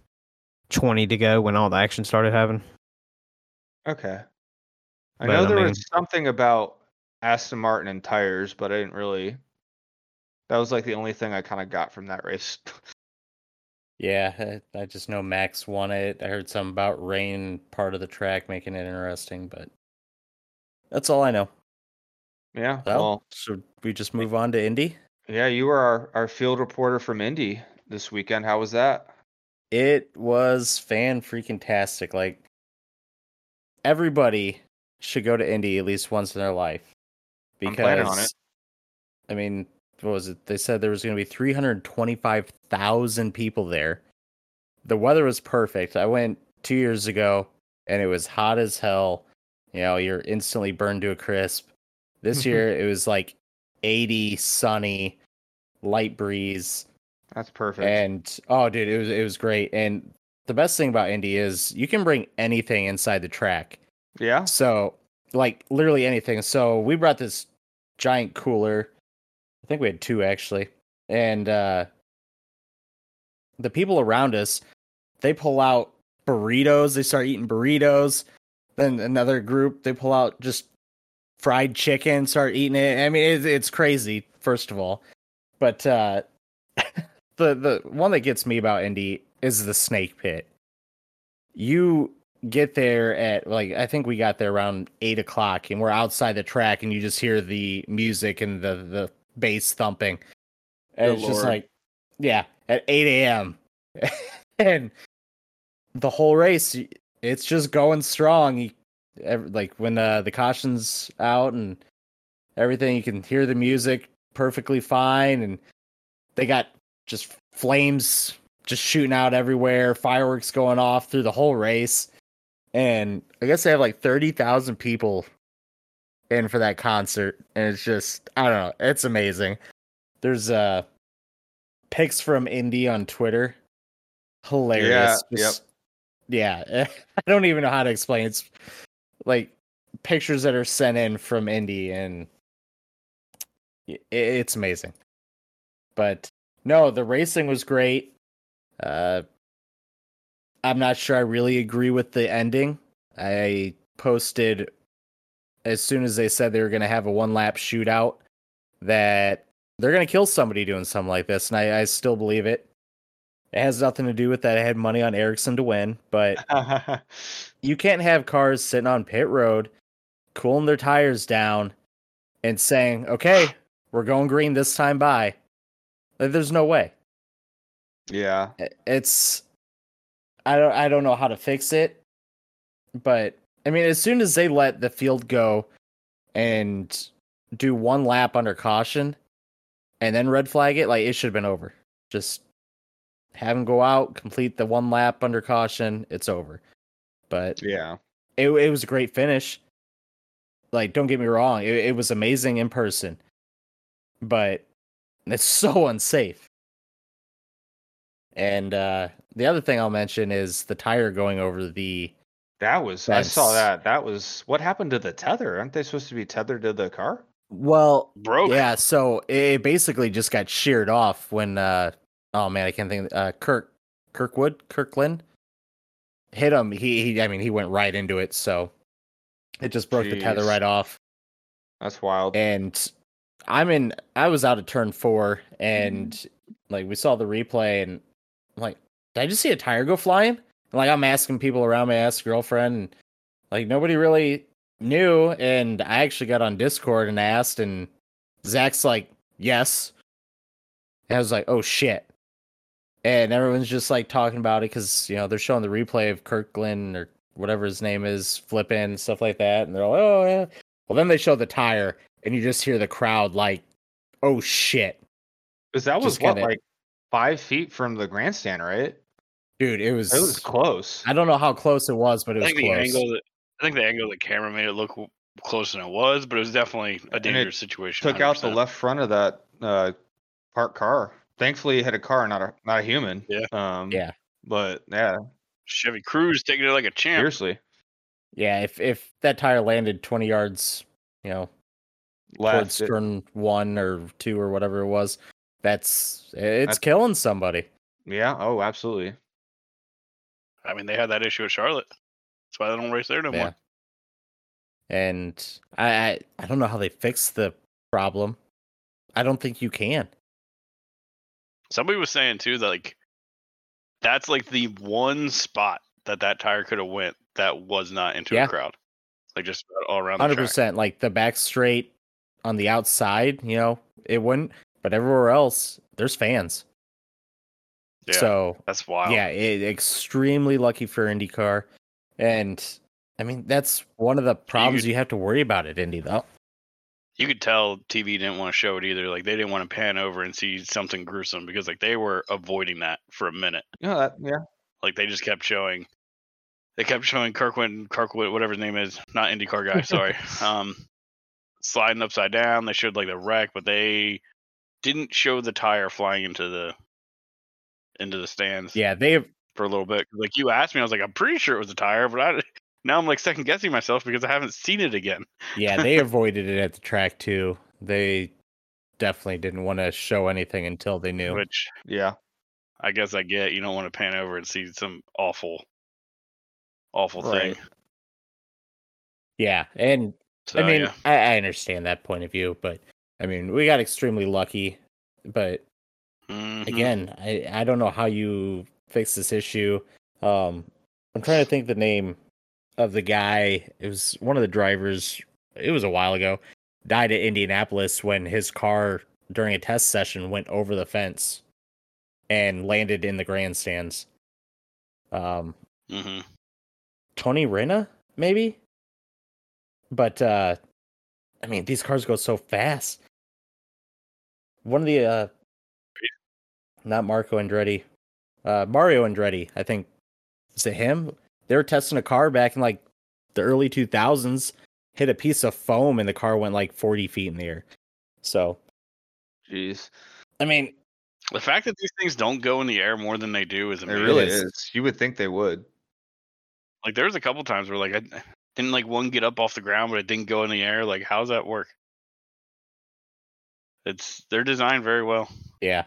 twenty to go when all the action started happening. Okay. I But, know I there mean- was something about Aston Martin and tires, but I didn't really. That was like the only thing I kind of got from that race. Yeah, I, I just know Max won it. I heard something about rain part of the track making it interesting, but that's all I know. yeah. Well, Well, should we just move on to Indy? yeah, you were our, our field reporter from Indy this weekend. How was that? It was fan freaking tastic. Like everybody should go to Indy at least once in their life I'm because planning on it. I mean, what was it? They said there was going to be 325,000 people there. The weather was perfect. I went 2 years ago and it was hot as hell. You know, you're instantly burned to a crisp. This year it was like 80, sunny, light breeze. That's perfect. And oh, dude, it was it was great. And the best thing about Indy is you can bring anything inside the track. yeah. So like literally anything. So we brought this giant cooler. I think we had two actually, and uh the people around us, they pull out burritos. They start eating burritos. Then another group, they pull out just fried chicken, start eating it. I mean, it's, it's crazy. First of all, but uh the the one that gets me about Indy is the snake pit. You get there at like I think we got there around eight o'clock, and we're outside the track, and you just hear the music and the the bass thumping, and Good it's just like, yeah, at eight a.m. and the whole race, it's just going strong. You, ev- like when uh, the cautions out and everything, you can hear the music perfectly fine, and they got just flames just shooting out everywhere, fireworks going off through the whole race. And I guess they have like 30,000 people in for that concert. And it's just, I don't know, it's amazing. There's uh pics from Indy on Twitter. Hilarious. Yeah, Just- Yeah. I don't even know how to explain. It's like pictures that are sent in from Indy and it's amazing. But no, the racing was great. Uh, I'm not sure I really agree with the ending. I posted as soon as they said they were going to have a one lap shootout that they're going to kill somebody doing something like this, and I, I still believe it. It has nothing to do with that. I had money on Ericsson to win, but you can't have cars sitting on pit road, cooling their tires down, and saying, "Okay, we're going green this time." By Like, there's no way. yeah. It's I don't I don't know how to fix it, but I mean, as soon as they let the field go and do one lap under caution, and then red flag it, like it should have been over. Just have him go out, complete the one lap under caution, it's over. But Yeah. it it was a great finish. Like, don't get me wrong, it, it was amazing in person, but it's so unsafe. And uh, the other thing I'll mention is the tire going over the. That was I saw that. That was what happened to the tether? Aren't they supposed to be tethered to the car? Well, Broke. yeah. So it basically just got sheared off when. uh Oh man, I can't think. Uh, Kirk Kirkwood Kirkland hit him. He, he I mean, he went right into it. So it just broke the tether right off. That's wild. and I'm in. I was out of turn four, and like we saw the replay, and I'm like, did I just see a tire go flying? And, like I'm asking people around me, I asked girlfriend, and like nobody really knew. And I actually got on Discord and asked, and Zach's like, yes. And I was like, oh shit. And everyone's just like talking about it because you know they're showing the replay of Kirkland or whatever his name is flipping and stuff like that, and they're like, oh yeah. Well, then they show the tire, and you just hear the crowd like, "Oh shit, Because that was just what, kinda- like five feet from the grandstand, right? dude!" It was. It was close. I don't know how close it was, but it I was think the close. angle that I think the angle of the camera made it look closer than it was, but it was definitely a dangerous situation. Took out the left front of that uh, parked car. Thankfully, he had a car, not a not a human. Yeah. Um, Yeah. But yeah, Chevy Cruise taking it like a champ. seriously, Yeah, if if that tire landed 20 yards, you know, towards last it- turn one or two or whatever it was, that's it's That's- killing somebody. yeah. Oh, absolutely. I mean, they had that issue at Charlotte. That's why they don't race there no Yeah. more. And I, I I don't know how they fix the problem. I don't think you can. Somebody was saying too that like that's like the one spot that that tire could have went that was not into Yeah. a crowd, like just all around. the Hundred percent. Like the back straight on the outside, you know, it wouldn't. But everywhere else, there's fans. Yeah, So that's wild. yeah, it, extremely lucky for IndyCar, and I mean that's one of the problems could- you have to worry about at Indy, though. You could tell TV didn't want to show it either. Like they didn't want to pan over and see something gruesome because like they were avoiding that for a minute. Yeah, that, yeah. Like they just kept showing. They kept showing Kirkwood, Kirkwood, whatever his name is, not IndyCar guy. Sorry. um, sliding upside down. They showed like the wreck, but they didn't show the tire flying into the into the stands. Yeah, they for a little bit. Like you asked me, I was like, I'm pretty sure it was a tire, but I now I'm like second guessing myself because I haven't seen it again. yeah they avoided it at the track too. They definitely didn't want to show anything until they knew. Which Yeah. I guess I get. You don't want to pan over and see some awful, awful Right. thing. Yeah, and So, I mean, yeah. I, I understand that point of view, but I mean, we got extremely lucky. But Mhm. again, I, I don't know how you fix this issue. Um, I'm trying to think the name of the guy. It was one of the drivers. It was a while ago. Died at Indianapolis when his car during a test session went over the fence and landed in the grandstands. Um, Mhm. Tony Renna, maybe. But uh I mean, these cars go so fast. One of the uh not Marco Andretti, uh Mario Andretti, I think is it him? They were testing a car back in like the early 2000s, hit a piece of foam and the car went like 40 feet in the air. So, Jeez. I mean, the fact that these things don't go in the air more than they do is It really is. is. You would think they would. Like there was a couple times where like I didn't like one get up off the ground, but it didn't go in the air. Like how's that work? It's they're designed very well. yeah.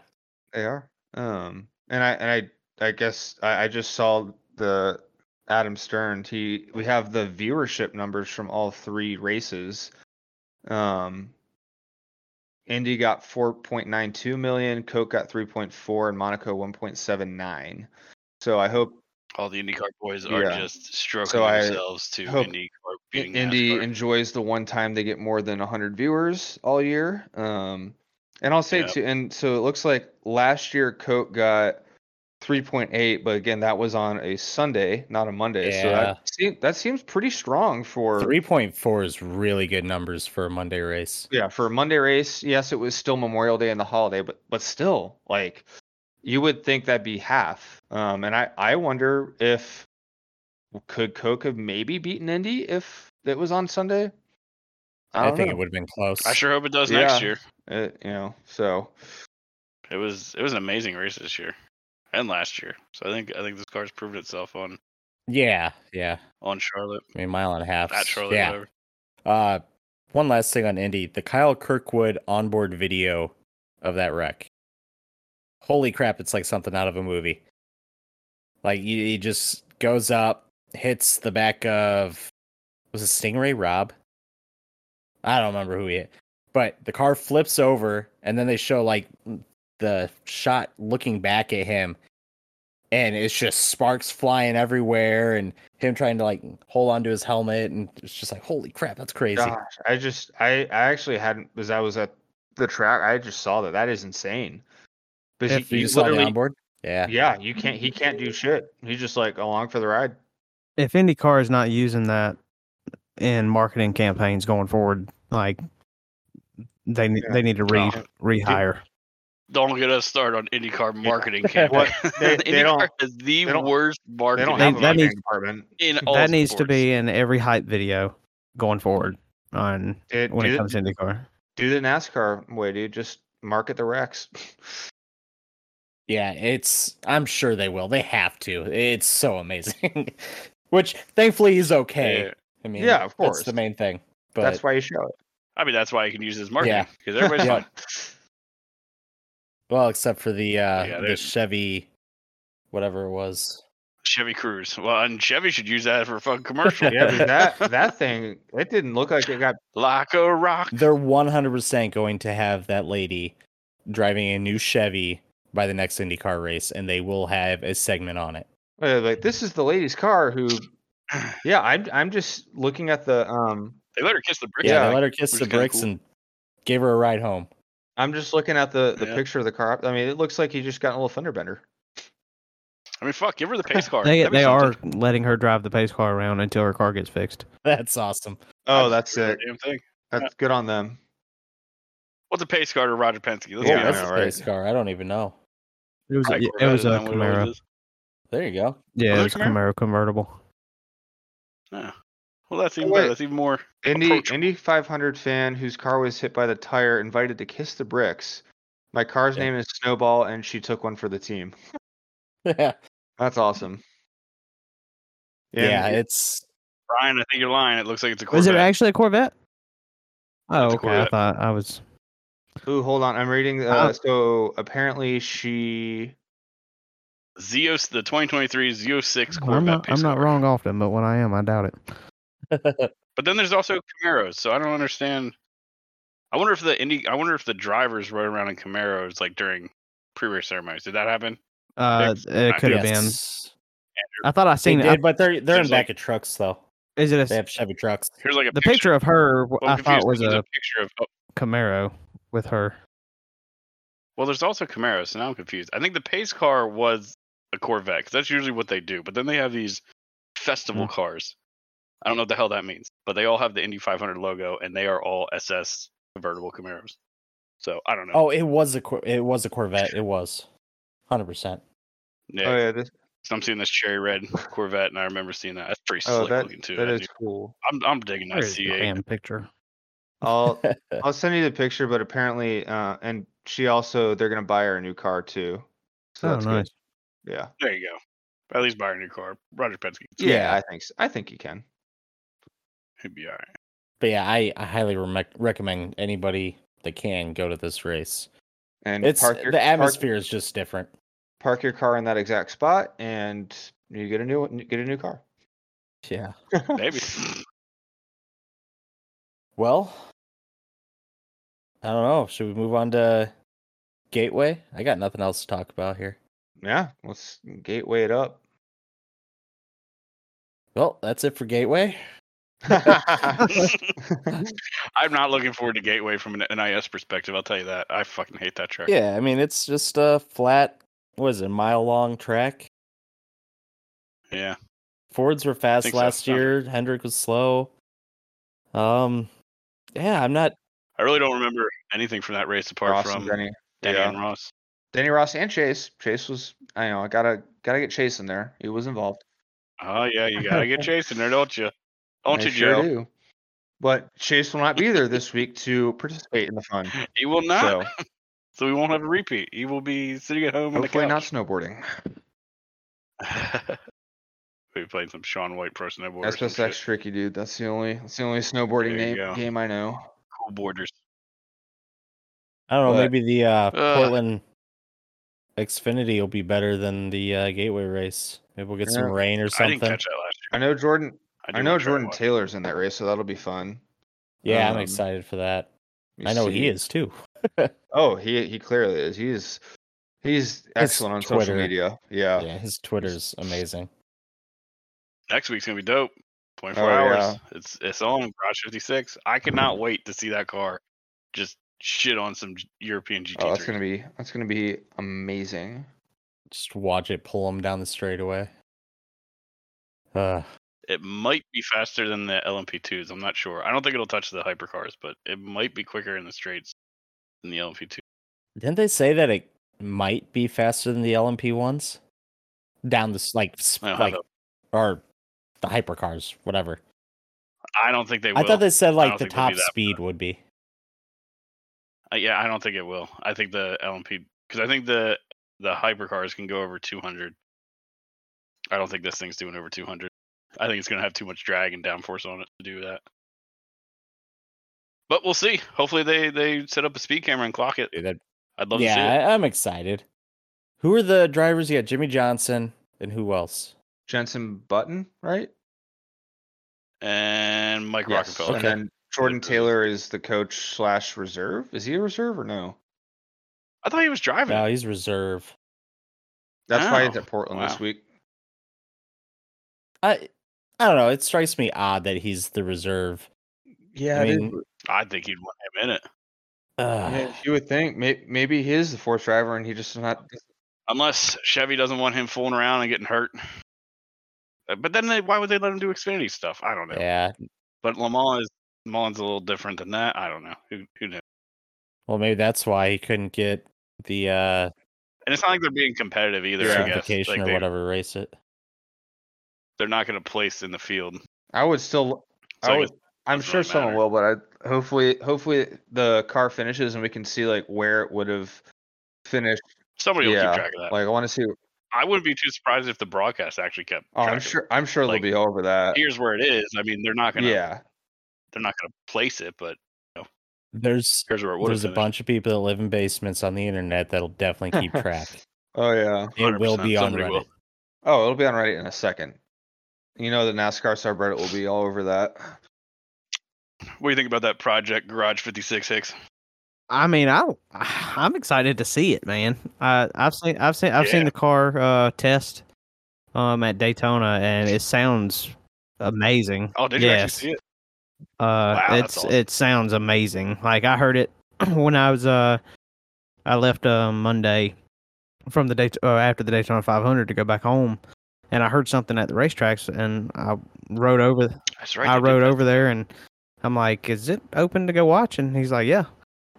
They are. Um, and I and I I guess I, I just saw the Adam Stern. He we have the viewership numbers from all three races. Um, Indy got 4.92 million, Coke got 3.4, and Monaco 1.79. So I hope All the IndyCar boys are Yeah. just stroking So themselves to IndyCar Indy NASCAR. enjoys the one time they get more than 100 viewers all year. Um, and I'll say Yeah. too, and so it looks like last year Coke got 3.8, but again that was on a Sunday, not a Monday. So Yeah. that seems that seems pretty strong for 3.4 is really good numbers for a Monday race. yeah for a Monday race. Yes, it was still Memorial Day and the holiday, but but still like you would think that'd be half. Um, and I I wonder if could Coke have maybe beaten Indy if it was on Sunday. I, don't think know. it would have been close. I sure hope it does next year. It, you know, so It was it was an amazing race this year and last year. So I think I think this car's proven itself on Yeah, yeah. on Charlotte I mean, mile and a half. at Charlotte. yeah. Whatever. Uh, one last thing on Indy: the Kyle Kirkwood onboard video of that wreck. Holy crap! It's like something out of a movie. Like he, he just goes up, hits the back of was it Sting Ray Robb? I don't remember who he hit, but the car flips over, and then they show like the shot looking back at him, and it's just sparks flying everywhere, and him trying to like hold onto his helmet, and it's just like, holy crap, that's crazy. gosh, I just I I actually hadn't as I was at the track. I just saw that. That is insane. But If he, you he saw the literally, onboard? Yeah. yeah, you can't. He can't do shit. He's just like along for the ride. If IndyCar is not using that in marketing campaigns going forward, like they ne- Yeah. they need to re No. rehire. Don't get us started on IndyCar marketing campaign. they- they IndyCar don't- is the they don't- They don't They- have a that marketing needs- department. in all that needs to be in every hype video going forward on It, when do, it the- comes to IndyCar. do the NASCAR way, dude. Just market the wrecks. Yeah, it's. I'm sure they will. They have to. It's so amazing. Which thankfully he's okay. Yeah. I mean, Yeah, of course, That's course. the main thing. But That's why you show it. I mean, that's why you can use this marketing Yeah. because everybody's Yeah. fine. Well, except for the uh Yeah, the Chevy, whatever it was. Chevy Cruise. Well, and Chevy should use that for a fucking commercial. Yeah, that that thing, it didn't look like it got. like a rock. They're 100% going to have that lady driving a new Chevy by the next IndyCar race, and they will have a segment on it. uh, Like this is the lady's car. Who? Yeah, I'm I'm just looking at the um. They let her kiss the bricks. Yeah, Yeah, they let her kiss the bricks cool. and gave her a ride home. I'm just looking at the the Yeah. picture of the car. I mean, it looks like he just got a little fender bender. I mean, fuck, give her the pace car. They That'd they are something. letting her drive the pace car around until her car gets fixed. That's awesome. Oh, I'd that's it. Damn thing. That's good on them. What's a pace car to Roger Penske? Let's Yeah, be I What's honest. know, the right? race car? I don't even know. It was a, it was a that what it Camaro. There you go. Yeah, Was it it was a Camaro? Camaro convertible. Yeah. Well, that's even wait. better. That's even more. Indy. Indy 500 fan whose car was hit by the tire invited to kiss the bricks. My car's Yeah. name is Snowball, and she took one for the team. yeah, That's awesome. yeah, and it's Brian, I think you're lying. It looks like it's a Was Corvette. it actually a Corvette? Oh, It's a okay. I thought I was. Ooh, hold on. I'm reading. Uh, Uh, so apparently she. Zeos, the 2023 Z06 Corvette I'm not. I'm not wrong often, but when I am, I doubt it. But then there's also Camaros, so I don't understand. I wonder if the Indy, I wonder if the drivers rode around in Camaros like during pre-race ceremonies. Did that happen? Uh, it could have been. I thought I They seen it. did, but they're they're in Seems back like- of trucks though. Is it They have Chevy trucks. Here's like a the picture of her? w- Well, I'm thought confused was 'cause there's a a picture of. Oh, Camaro with her. well, there's also Camaros, so now I'm confused. I think the pace car was a Corvette because that's usually what they do. But then they have these festival Hmm. cars. I don't know what the hell that means, but they all have the Indy 500 logo, and they are all SS convertible Camaros. So I don't know. Oh, it was a Cor- it was a Corvette. It was, hundred percent. yeah, Oh yeah, this, so I'm seeing this cherry red Corvette, and I remember seeing that. That's pretty oh slick that looking too. that I is do- cool. I'm I'm digging that Where's the C8. damn picture? I'll I'll send you the picture, but apparently, uh, and she also they're gonna buy her a new car too. So Oh, that's nice. good. Yeah. There you go. At least buy a new car. Roger Penske. yeah. Yeah. I think so. I think you can. He'd be all right. But yeah, I, I highly rem- recommend anybody that can go to this race. And It's park your, the park- atmosphere is just different. Park, your car in that exact spot, and you get a new get a new car. Yeah. Maybe. Well, I don't know. Should we move on to Gateway? I got nothing else to talk about here. yeah. Let's gateway it up. Well, that's it for Gateway. I'm not looking forward to Gateway from an NIS perspective. I'll tell you that. I fucking hate that track. Yeah, I mean it's just a flat, what is it, mile long track. Yeah. Fords were fast Think so. last Sounds year. Hendrick was slow. Um, yeah, I'm not. I really don't remember anything from that race apart Ross from and Denny. Danny yeah. and Ross. Denny Ross and Chase. Chase was. I know. I gotta gotta get Chase in there. He was involved. Oh yeah, you gotta get Chase in there, don't you? Don't I you, sure Joe? do. But Chase will not be there this week to participate in the fun. He will not. So So, we won't have a repeat. He will be sitting at home on the hopefully not snowboarding. we played some Shaun White pro snowboard. or some SSX tricky dude. That's the only. That's the only snowboarding There name, go. game I know. Cool Boarders. I don't know. But- maybe the uh, Ugh. Portland Xfinity will be better than the uh, Gateway race. Maybe we'll get some rain or I something. didn't catch that last I know Jordan. I, I, know wanna try to Jordan watch. Taylor's in that race, so that'll be fun. Yeah, I'm Um, excited for that. I know he is too. Oh, he he clearly is. He's he's excellent on social Twitter. media. Yeah. Yeah, his Twitter's amazing. Next week's gonna be dope. 24 Oh, hours. yeah. It's it's on Garage 56. I cannot wait to see that car just shit on some European GT3. Oh, that's gonna be that's gonna be amazing. Just watch it pull him down the straightaway. Uh, It might be faster than the LMP2s. I'm not sure. I don't think it'll touch the hypercars, but it might be quicker in the straights than the LMP2. didn't they say that it might be faster than the LMP ones? Down this like sp- I don't have like or the hypercars, whatever. I don't think they will. I thought they said like the think they'll be top that speed would be. Uh, yeah, I don't think it will. I think the LMP because I think the the hypercars can go over 200. I don't think this thing's doing over 200. I think it's going to have too much drag and downforce on it to do that. But we'll see. Hopefully they they set up a speed camera and clock it. Dude, that- I'd love to see it. yeah, I, I'm excited. Who are the drivers? You got Jimmie Johnson and who else? Jenson Button, right? And Mike Rockenfeller. And Okay. then Jordan Good. Taylor is the coach slash reserve. Is he a reserve or no? I thought he was driving. No, he's reserve. That's why he's Oh, at Portland wow. this week. I I don't know. It strikes me odd that he's the reserve. Yeah, I mean, I think he'd want him in it. Ugh. yeah, you would think may- maybe he is the fourth driver and he just not. Unless Chevy doesn't want him fooling around and getting hurt. Uh, But then they, why would they let him do Xfinity stuff? I don't know. yeah. But Le Mans is Le Mans a little different than that. I don't know. Who who knows? Well, maybe that's why he couldn't get the uh And it's not like they're being competitive either. I guess certification like or they, whatever race it. They're not going to place in the field. I would still. So I I would, I'm sure really someone matter. will, but I hopefully hopefully the car finishes and we can see like where it would have finished. Somebody will keep track of that. like I want to see. I wouldn't be too surprised if the broadcast actually kept. Oh, I'm sure. I'm sure Like, they'll be over that. Here's where it is. I mean, they're not going to. Yeah, They're not going to place it, but There's here's where it would there's a bunch of people that live in basements on the internet that'll definitely keep track. Oh yeah. it will 100%, be on somebody Reddit. will. Oh, it'll be on Reddit in a second. You know the NASCAR subreddit will be all over that. What do you think about that project Garage 56 Hicks? I mean, I I'm excited to see it, man. I I've seen I've seen I've seen the car uh, test um at Daytona, and it sounds amazing. Oh, did you actually see it? Uh, Wow, that's it's awesome. it sounds amazing. Like I heard it when I was uh, I left uh, Monday from the day uh, after the Daytona 500 to go back home, and I heard something at the racetracks, and I rode over. That's right. I rode over there, and I'm like, "Is it open to go watch?" And he's like, "Yeah."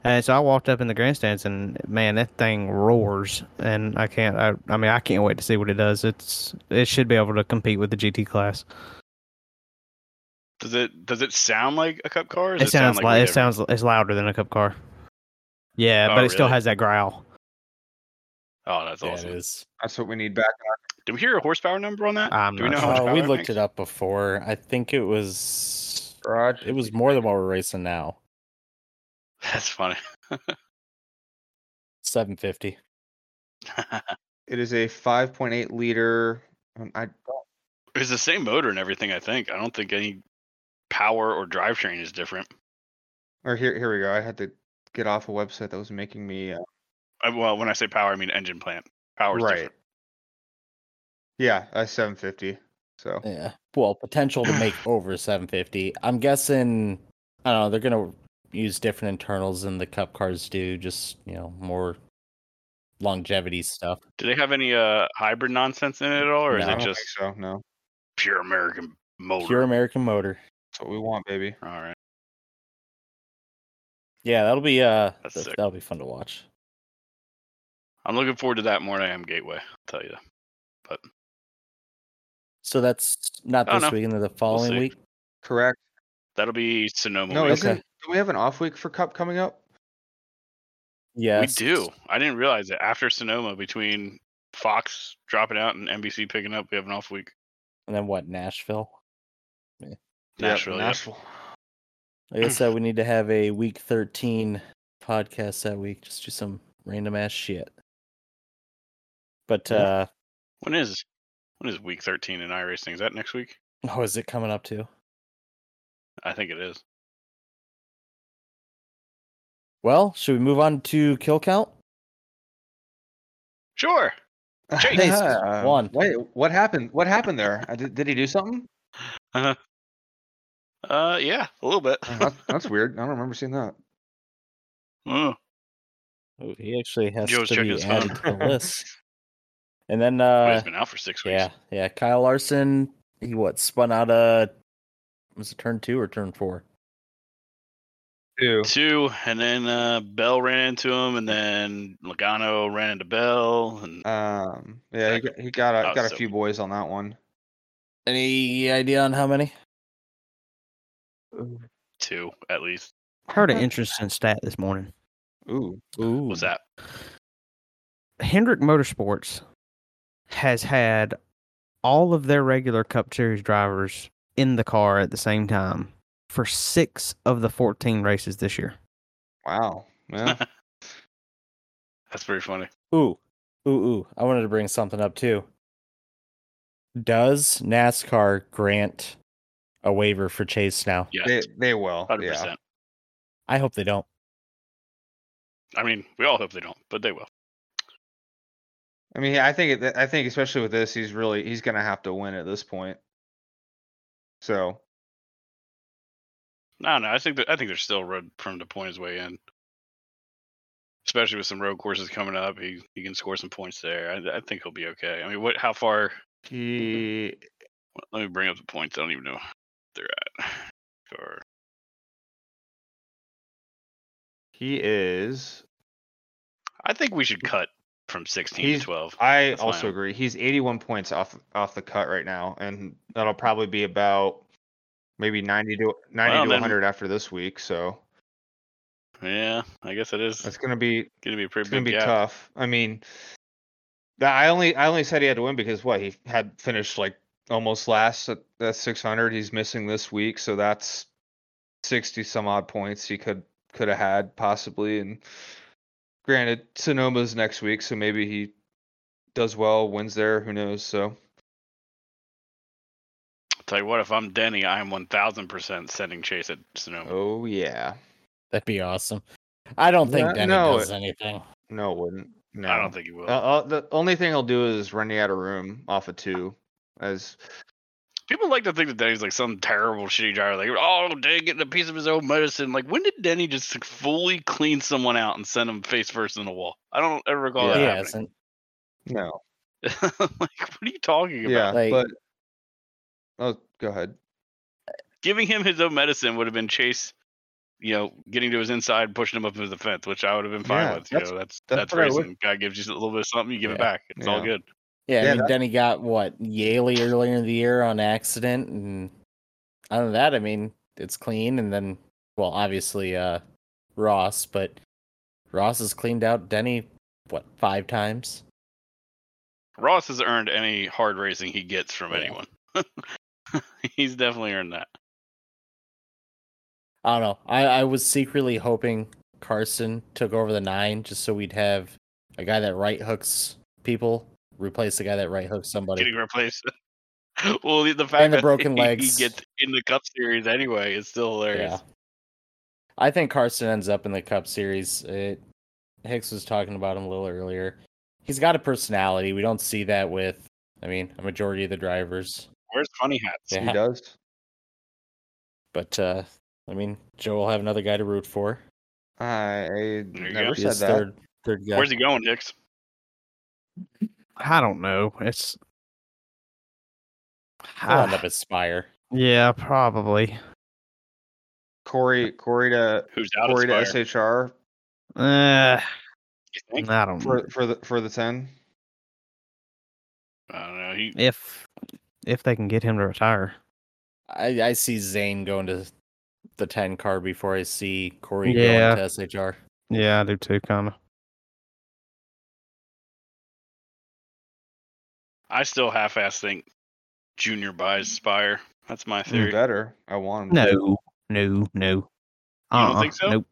And so I walked up in the grandstands, and man, that thing roars, and I can't. I, I mean, I can't wait to see what it does. It's it should be able to compete with the GT class. Does it does it sound like a cup car? Or does It sounds sound like way it sounds it's louder than a cup car. Yeah, Oh, but it still has that growl. Oh, that's Yeah, awesome. it is. That's what we need back. Do we hear a horsepower number on that? I'm Do we not know how much sure. Uh, power we it looked makes? it up before. I think it was Garage. it was more than what we're racing now. That's funny. 750. It is a 5.8 liter. um, I it's the same motor and everything. I think. I don't think any power or drivetrain is different. or here here we go. I had to get off a website that was making me. Uh, Uh, well, when I say power, I mean engine plant. Power is right. different. Yeah, a 750. So Yeah. Well, potential to make over 750. I'm guessing I don't know, they're going to use different internals than the cup cars do, just, you know, more longevity stuff. Do they have any uh hybrid nonsense in it at all, or is No. I it just so. No, pure American motor? Pure American motor. that's what we want, baby. All right. Yeah, that'll be uh That's th- that'll be fun to watch. I'm looking forward to that more than I am Gateway. I'll tell you. But So that's not this no. week and the following see. week. Correct. that'll be Sonoma. No, week. isn't? Okay. Do we have an off week for Cup coming up? Yes. We do. I didn't realize it. after Sonoma, between Fox dropping out and NBC picking up, we have an off week. And then what, Nashville? Nashville, Yep, yep. Nashville. Like I said, we need to have a week 13 podcast that week. Just do some random ass shit. But Yeah. uh When is when is week 13 in iRacing? Is that next week? oh, is it coming up too? I think it is. Well, should we move on to kill count? Sure. Chase. Yeah. One. Wait, what happened? What happened there? Uh, Did, did he do something? Uh, uh yeah, a little bit. Oh, that's, that's weird. I don't remember seeing that. Oh, Oh, he actually has Joe's to be added to the list. And then but uh he's been out for six weeks. yeah, yeah, Kyle Larson, he what, spun out a was it turn 2 or turn 4? Two. Two, and then uh, Bell ran into him, and then Logano ran into Bell, and Um. Yeah, he got, he got a Oh, got a so- few boys on that one. Any idea on how many? two at least. Heard an interesting stat this morning. Ooh. Ooh. What's that? Hendrick Motorsports has had all of their regular Cup Series drivers in the car at the same time for six of the 14 races this year. Wow. Yeah. That's pretty funny. Ooh, ooh, ooh! I wanted to bring something up too. Does NASCAR grant a waiver for Chase now? Yeah. they they will. hundred Yeah. I hope they don't. I mean, we all hope they don't, but they will. I mean, I think I think especially with this, he's really he's gonna have to win at this point. So No, no, I think that I think there's still road for him to point his way in. Especially with some road courses coming up, he he can score some points there. I, I think he'll be okay. I mean, what? How far? he Let me bring up the points. I don't even know where they're at. Car. he is. I think we should cut from 16 He's- to 12. I That's also agree. He's 81 points off off the cut right now, and that'll probably be about maybe 90 to 90 Well, to then- 100 after this week. So Yeah, I guess it is that's gonna be going to be pretty it's gonna big be gap. tough. I mean, that I only I only said he had to win because what he had finished like almost last at, at 600. He's missing this week, so that's 60 some odd points he could could have had possibly. And granted, Sonoma's next week, so maybe he does well, wins there. Who knows? So Tell you what, if I'm Denny, I am 1000% sending Chase at Sonoma. oh yeah, That'd be awesome. I don't think No- Denny no, does it- anything. no, it wouldn't. No, I don't think he will. Uh, uh, the only thing he'll do is run you out of room off of two, as People like to think that Denny's like some terrible shitty driver. Like, oh, Denny getting a piece of his own medicine. Like, when did Denny just like, fully clean someone out and send them face first in the wall? I don't ever recall Yeah. he happening. hasn't. no, like, what are you talking about? yeah, Like- but oh, go ahead. Giving him his own medicine would have been Chase, you know, getting to his inside, pushing him up into the fence, which I would have been fine Yeah, with. You that's- know, that's that's that's, what would- racing. Guy gives you a little bit of something, you give it back. It's all good. Yeah, Yeah, I mean, that- Denny got what Yaley earlier in the year on accident, and other than that, I mean, it's clean. And then, well, obviously, uh, Ross, but Ross has cleaned out Denny what five times. Ross has earned any hard racing he gets from Yeah. anyone. He's definitely earned that. I don't know. I, I was secretly hoping Carson took over the nine just so we'd have a guy that right hooks people replace the guy that right hooks somebody. Getting replaced. well, the- the fact the that broken he, legs. he gets in the Cup Series anyway is still hilarious. Yeah. I think Carson ends up in the Cup Series. It, Hicks was talking about him a little earlier. He's got a personality. We don't see that with, I mean, a majority of the drivers. Where's funny hats? Yeah. He does. But uh I mean, Joe will have another guy to root for. I never go. Said that. third third guy. Where's he going, Hicks? I don't know. It's He'll end up at Spire. yeah, probably. Corey Corey to Who's out Corey of to SHR Uh, You think? I don't know. for for the for the ten. I don't know. He, If if they can get him to retire. I, I see Zane going to the ten car before I see Corey Yeah. going to SHR. Yeah, I do too, kind of. I still half-ass think Junior buys mm. Spire. That's my You theory. better. I want him. to. No, no, no. don't Uh-uh, think so? Nope.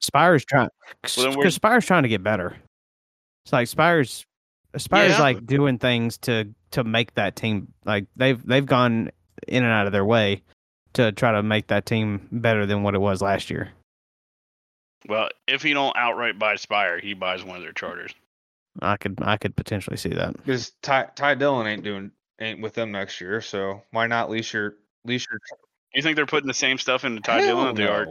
Spire's trying because Well, then Spire's trying to get better. It's like Spire's Spire's Yeah. like doing things to to make that team like they've they've gone in and out of their way to try to make that team better than what it was last year. Well, if he don't outright buy Spire, he buys one of their charters. I could I could potentially see that. Because Ty Ty Dillon ain't doing ain't with them next year, so why not lease your lease your You think they're putting the same stuff into Ty Hell Dillon that they are.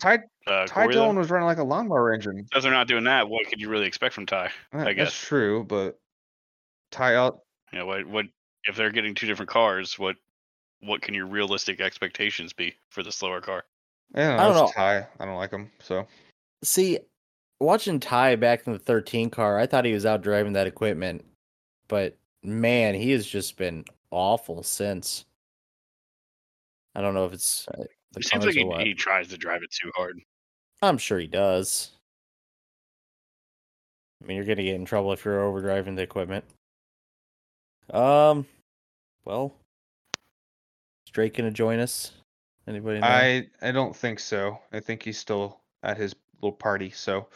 Ty uh, Ty Corey, Dillon though? was running like a lawnmower engine. If they're not doing that, what could you really expect from Ty? That- I That's guess. true, but Ty out You know, what what if they're getting two different cars? What what can your realistic expectations be for the slower car? yeah, I don't know. Ty. I don't like him. So See, watching Ty back in the 13 car, I thought he was out driving that equipment, but man, he has just been awful since. I don't know if it's uh, the It seems like he, he tries to drive it too hard. I'm sure he does. I mean, you're gonna get in trouble if you're overdriving the equipment. Um, well, is Drake gonna join us? Anybody know? I I don't think so. I think he's still at his little party. So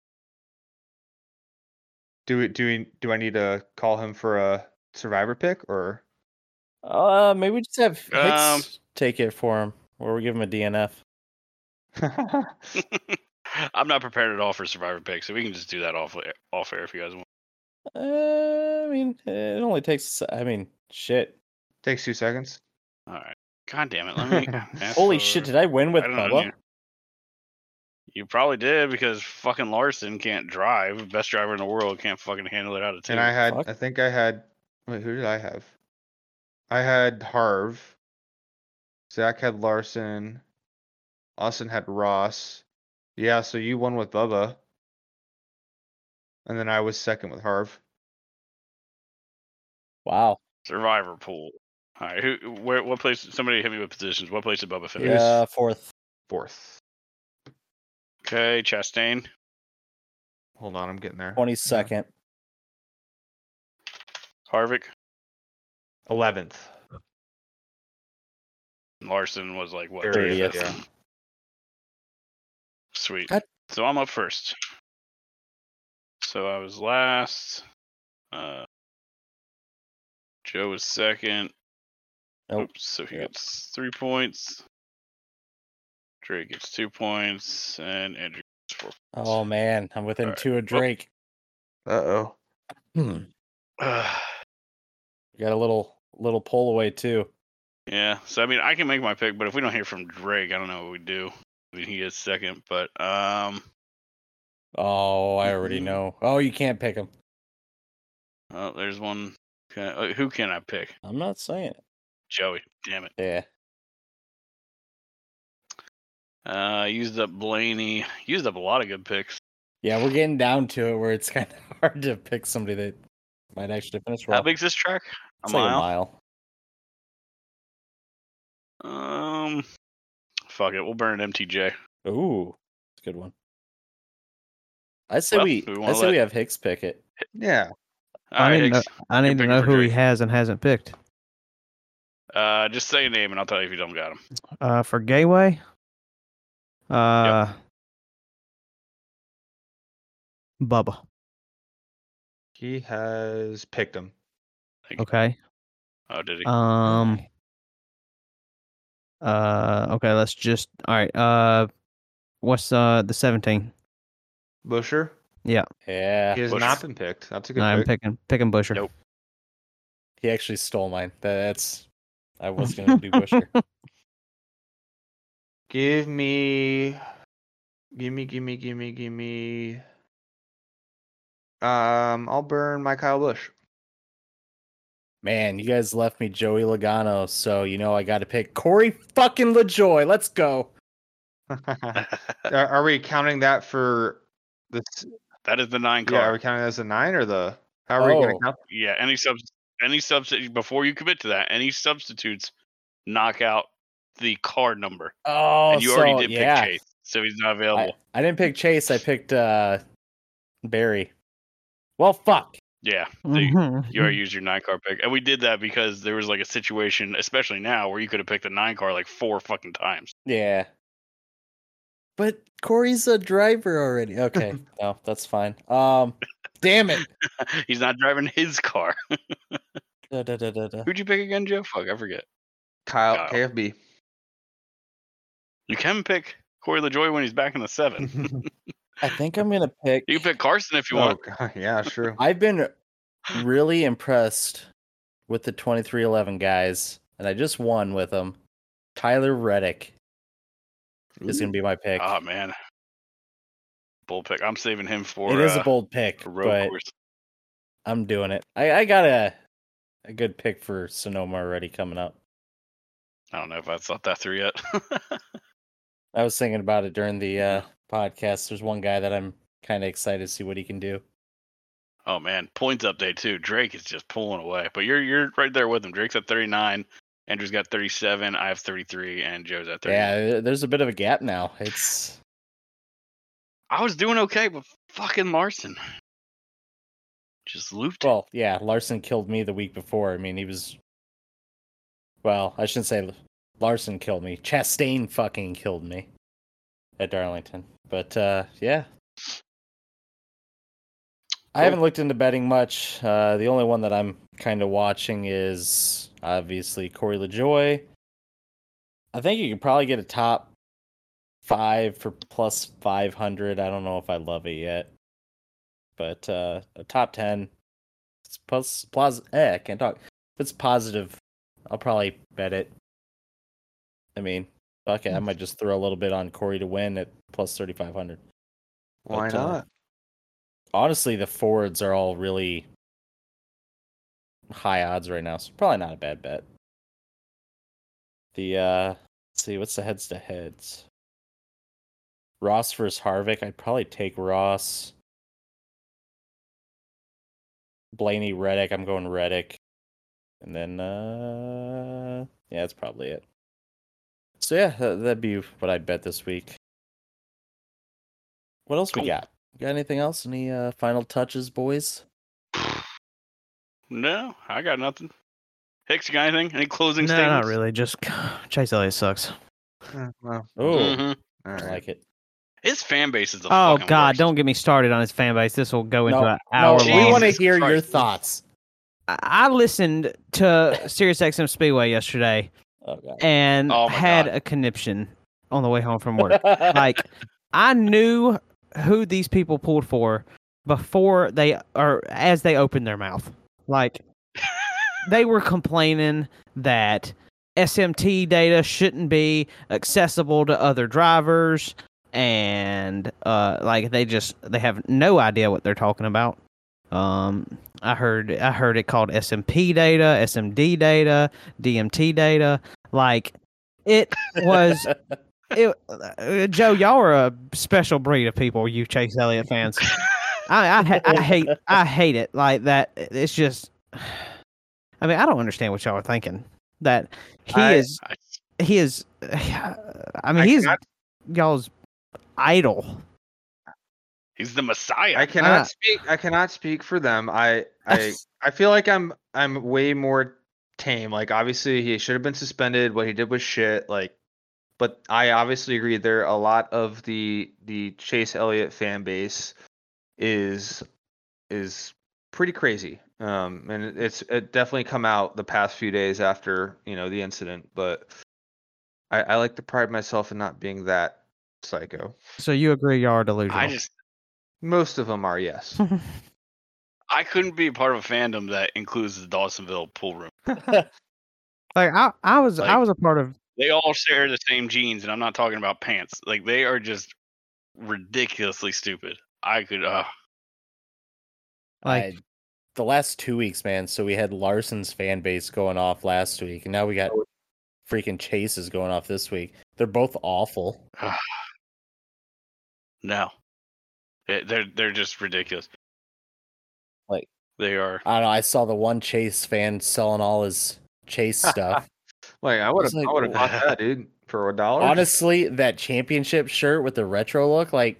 do we do we do I need to call him for a survivor pick or Uh, maybe we just have Hicks Um, take it for him, or we give him a DNF. I'm not prepared at all for Survivor pick, so we can just do that off air- off air if you guys want. Uh, I mean, it only takes. I mean, shit. takes two seconds? All right. God damn it. Let me. Holy shit! Did I win with I don't know, Bubba? Dude. You probably did because fucking Larson can't drive. Best driver in the world can't fucking handle it out of two. And I had Fuck. I think I had wait, who did I have? I had Harv. Zach had Larson. Austin had Ross. Yeah, so you won with Bubba. And then I was second with Harv. Wow. Survivor pool. All right. Who? Where? What place? Somebody hit me with positions. What place did Bubba finish? Yeah, fourth. Fourth. Okay. Chastain. Hold on, I'm getting there. Twenty second. Harvick. Eleventh. Larson was like what? 30th. Yeah. Sweet. God. So I'm up first. So I was last. Uh, Joe was second. Nope. Oops, so he Yep. gets three points. Drake gets two points, and Andrew gets four. Oh man, I'm within Alright. two of Well- Drake. Uh oh. Hmm. Got a little little pull away too. yeah. So I mean, I can make my pick, but if we don't hear from Drake, I don't know what we do. I mean, he is second, but um, Oh, I already Mhm. know. Oh, you can't pick him. oh, there's one. Can uh, who can I pick? I'm not saying it. Joey. Damn it. Yeah. Uh, used up Blaney. Used up a lot of good picks. Yeah, we're getting down to it where it's kind of hard to pick somebody that might actually finish well. How big's this track? A It's like mile. a mile. Um, fuck it. We'll burn an MTJ. Ooh, that's a good one. I say Well, we. we I say let- we have Hicks pick it. Yeah. All I right, need, to know, I need to know for who he has and hasn't picked. Uh, just say a name and I'll tell you if you don't got him. Uh, for Gateway, uh, Bubba. He has picked him. Okay. Oh, did he? Um. Uh. Okay. Let's just. All right. Uh. What's uh the seventeen? Buescher. Yeah, Yeah. He has Buescher. not been picked. That's a good I'm picking picking Buescher. Nope. he actually stole mine. That's. I was gonna do Buescher. Give me, give me, give me, give me, give me. Um, I'll burn my Kyle Busch. Man, you guys left me Joey Logano, so you know I got to pick Corey fucking LaJoie. Let's go. are, are we counting that for this? that is the nine Yeah, are we counting that as a nine or the? How are we Oh. gonna count? Yeah. Any subs? Any substitute before you commit to that? Any substitutes knock out the car number, Oh, and you already so, did yeah. pick Chase, so he's not available. I didn't pick Chase. I picked uh Berry. Well, fuck. Yeah. so you, Mhm. you already used your nine car pick, and we did that because there was like a situation, especially now, where you could have picked a nine car like four fucking times. Yeah. But Corey's a driver already. Okay, no, that's fine. Um, damn it. he's not driving his car. Da, da, da, da, da. Who'd you pick again, Joe? Fuck, I forget. Kyle, Kyle. KFB. You can pick Corey LaJoie when he's back in the seven. I think I'm gonna pick. You can pick Carson if you oh, want. God, yeah, sure. I've been really impressed with the 23XI guys, and I just won with them. Tyler Reddick is gonna be my pick. Oh man, bull pick. I'm saving him for. it is uh, a bold pick, a road but course. I'm doing it. I, I got a a good pick for Sonoma already coming up. I don't know if I thought that through yet. I was thinking about it during the uh, podcast. There's one guy that I'm kind of excited to see what he can do. oh man, points update too. Drake is just pulling away, but you're you're right there with him. Drake's at 39. Andrew's got 37. I have 33, and Joe's at 30. Yeah, there's a bit of a gap now. It's I was doing okay, but fucking Larson. Just looped. Well, yeah, Larson killed me the week before. I mean, he was. Well, I shouldn't say Larson killed me. Chastain fucking killed me at Darlington. But uh, yeah, I haven't looked into betting much. Uh, the only one that I'm kind of watching is obviously Corey LaJoie. I think you could probably get a top five for plus 500. I don't know if I love it yet. But uh, a top 10, it's plus, plus, eh, I can't talk. If it's positive, I'll probably bet it. I mean, fuck it. I might just throw a little bit on Corey to win at plus 3,500. Why But, uh, not? honestly, the forwards are all really high odds right now, so probably not a bad bet. The uh let's see, what's the heads to heads? Ross versus Harvick. I'd probably take Ross. Blaney Reddick. I'm going Reddick. And then uh yeah, that's probably it. So yeah, that, that'd be what I'd bet this week. What else we got? Got anything else? Any uh final touches, boys? No, I got nothing. Hicks, you got anything? Any closing No, statements? not really. Just Chase Elliott sucks. Eh, well, Oh, Mhm. all I right. like it. His fan base is the Oh fucking God, worst. don't get me started on his fan base. This will go into No, an no, hour we long. want to Jesus hear your thoughts. I I listened to SiriusXM Speedway yesterday Oh and Oh, had God. a conniption on the way home from work. like I knew who these people pulled for before they or as they opened their mouth. Like they were complaining that SMT data shouldn't be accessible to other drivers and uh like they just they have no idea what they're talking about. Um I heard I heard it called SMP data, SMD data, DMT data. Like it was it, uh, Joe, y'all are a special breed of people, you Chase Elliott fans. I I, I hate I hate it like that. It's just, I mean, I don't understand what y'all are thinking. That he I- is I- he is. I mean, I he's cannot- y'all's idol. He's the Messiah. I cannot Uh, speak. I cannot speak for them. I I I feel like I'm I'm way more tame. Like obviously he should have been suspended. What he did was shit. Like, but I obviously agree. There a lot of the the Chase Elliott fan base is is pretty crazy. Um, and it's it definitely come out the past few days after you know the incident. But I, I like to pride myself in not being that psycho. So you agree y'all are delusional? I just Most of them are yes. I couldn't be a part of a fandom that includes the Dawsonville pool room. like I I was I was a part of They all share the same genes, and I'm not talking about pants. Like they are just ridiculously stupid. I could. Uh, like I- the last two weeks, man. So we had Larson's fan base going off last week, and now we got freaking Chases going off this week. They're both awful. no, They- they're they're just ridiculous. Like- they are. I don't know. I saw the one Chase fan selling all his Chase stuff. Like I would have, It's like, I would have bought that, dude, for a dollar. Honestly, that championship shirt with the retro look, like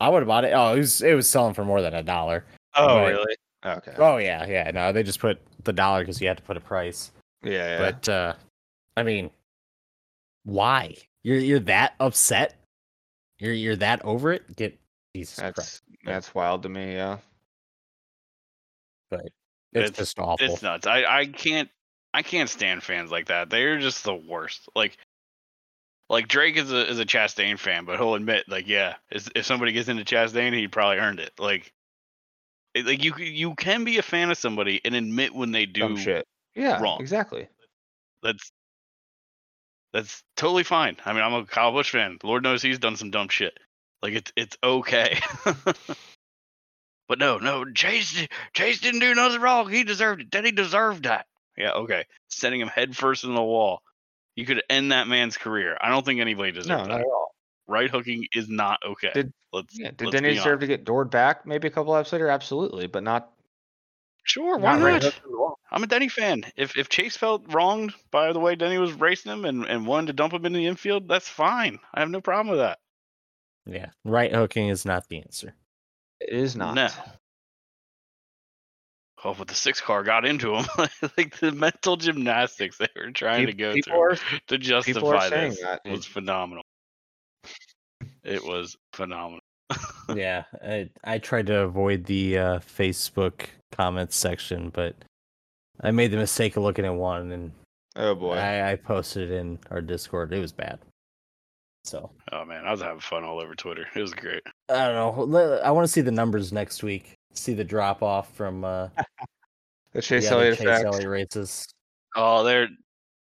I would have bought it. Oh, it was it was selling for more than a dollar. oh but- really? Okay. Oh yeah, yeah. No, they just put the dollar because you had to put a price. yeah, yeah. But uh I mean, why? You're you're that upset? You're you're that over it? Get Jesus Christ. that's that's wild to me. Yeah. It's, It's- just awful. It's nuts. I I can't I can't stand fans like that. They're just the worst. Like. Like Drake is a is a Chastain fan, but he'll admit, like, yeah, if somebody gets into Chastain, he probably earned it. Like, it- like you you can be a fan of somebody and admit when they do Dumb shit. Yeah. wrong. Exactly. that's that's totally fine. I mean, I'm a Kyle Busch fan. Lord knows he's done some dumb shit. Like it's it's okay. but no, no, Chase Chase didn't do nothing wrong. He deserved it. Then he deserved that. Yeah, okay. Sending him headfirst in the wall. You could end that man's career. I don't think anybody deserves No, that. not at all. Right hooking is not okay. Did- let's Yeah. Did let's Denny deserve honest. to get doored back? Maybe a couple laps later. Absolutely, but not. Sure, why not not? hook in the wall. I'm a Denny fan. If if Chase felt wronged by the way Denny was racing him and, and wanted to dump him in the infield, that's fine. I have no problem with that. yeah. Right hooking is not the answer. It is not. No. oh, but the six car got into him. like the mental gymnastics they were trying to go people through are to justify saying this that. was phenomenal. It was phenomenal. yeah, I I tried to avoid the uh, Facebook comments section, but I made the mistake of looking at one, and Oh boy. I, I posted it in our Discord. It was bad. So Oh man, I was having fun all over Twitter. It was great. I don't know. I want to see the numbers next week. See the drop off from uh, the Chase the Elliott Chase effect. Elliott races. Oh, there,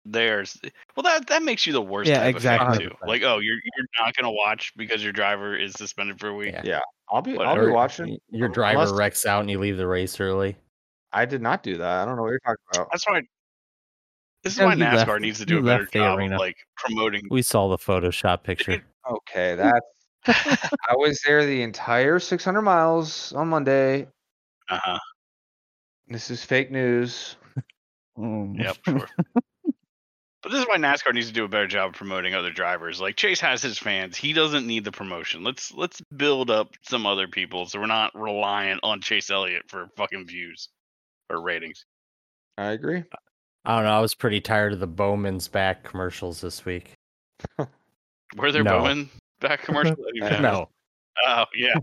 there's well that that makes you the worst. Yeah, type of fan, exactly. too. Like, oh, you're you're not gonna watch because your driver is suspended for a week. Yeah. I'll be I'll be watching. Your driver Unless- wrecks out and you leave the race early. I did not do that. I don't know what you're talking about. That's why. This is Yeah, why NASCAR left- needs to do a better left job arena. of like promoting. We saw the Photoshop picture. Okay, that's. I was there the entire 600 miles on Monday. Uh-huh. This is fake news. Mm. Yep. Sure. but this is why NASCAR needs to do a better job of promoting other drivers. Like Chase has his fans. He doesn't need the promotion. Let's let's build up some other people so we're not reliant on Chase Elliott for fucking views or ratings. I agree. I don't know. I was pretty tired of the Bowman's back commercials this week. Were there No. Bowman back commercial? I didn't oh, even Yeah. No, Oh yeah,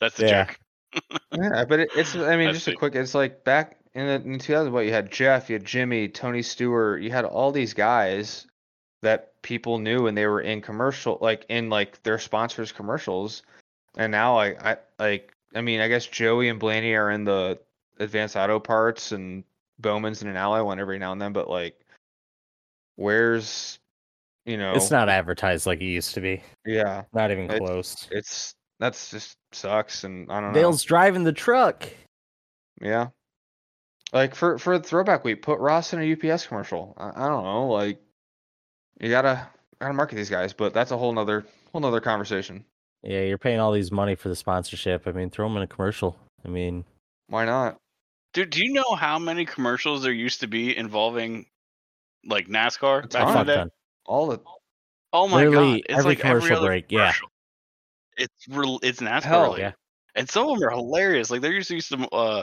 that's the Yeah. joke. Yeah, but it, it's. I mean, That's just a quick. It's like back in the in 2000. What you had Jeff, you had Jimmy, Tony Stewart. You had all these guys that people knew and they were in commercial, like in like their sponsors commercials. And now I, I like. I mean, I guess Joey and Blaney are in the advanced auto parts and Bowman's in an ally one every now and then. But like, where's, you know, it's not advertised like it used to be. Yeah, Not even It's- close. it's that's just sucks, and I don't know. Dale's driving the truck. Yeah. Like for for throwback week, put Ross in a UPS commercial. I, I don't know, like you gotta gotta market these guys, but that's a whole nother whole nother conversation. Yeah, you're paying all these money for the sponsorship. I mean, throw them in a commercial. I mean, Why not? Dude, do you know how many commercials there used to be involving like NASCAR A back in the day? All the Oh my Literally god! It's every like every commercial other break, yeah. It's real. It's NASCAR Hell, related. yeah. and some of them are hilarious. Like there used to be some uh,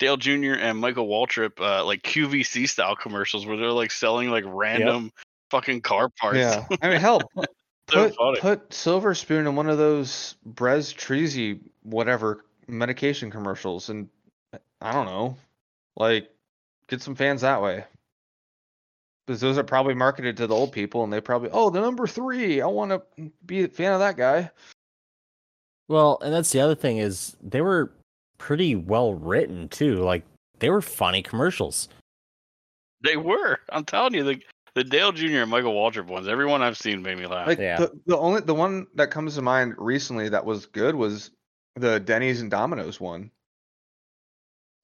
Dale Jr. and Michael Waltrip uh, like QVC style commercials where they're like selling like random fucking car parts. yeah. I mean, hell, put So put, funny. put Silver Spoon in one of those Brez Treasy whatever medication commercials, and I don't know, like get some fans that way. Because those are probably marketed to the old people, and they probably, oh, the number three, I want to be a fan of that guy. well, and that's the other thing is they were pretty well written too. Like they were funny commercials. They were. I'm telling you, the the Dale Jr. and Michael Waltrip ones. Everyone I've seen made me laugh. Like Yeah. the, the only the one that comes to mind recently that was good was the Denny's and Domino's one.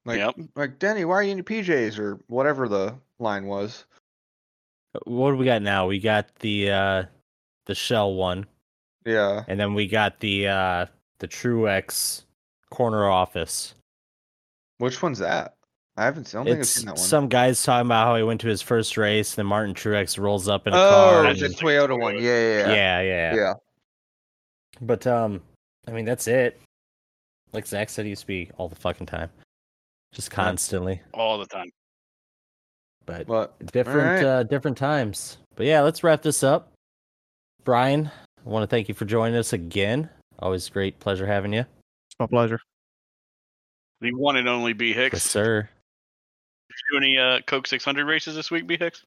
Like Yep. like Denny, why are you in your PJs or whatever the line was. What do we got now? We got the uh the Shell one, Yeah. and then we got the uh the Truex corner office. Which one's that? I haven't seen, I don't think I've It's seen that one. some guys talking about how he went to his first race, and then Martin Truex rolls up in a oh, car. That's the and- just- Toyota one. Yeah, yeah, yeah. yeah, yeah, Yeah. But um, I mean that's it. Like Zach said, it used to be all the fucking time, just constantly. all the time. But But different Alright. uh different times. But yeah, let's wrap this up. Brian, I want to thank you for joining us again. Always great pleasure having you. It's my pleasure. The one and only B Hicks. Yes, sir. Did you do any uh, Coke 600 races this week, B Hicks?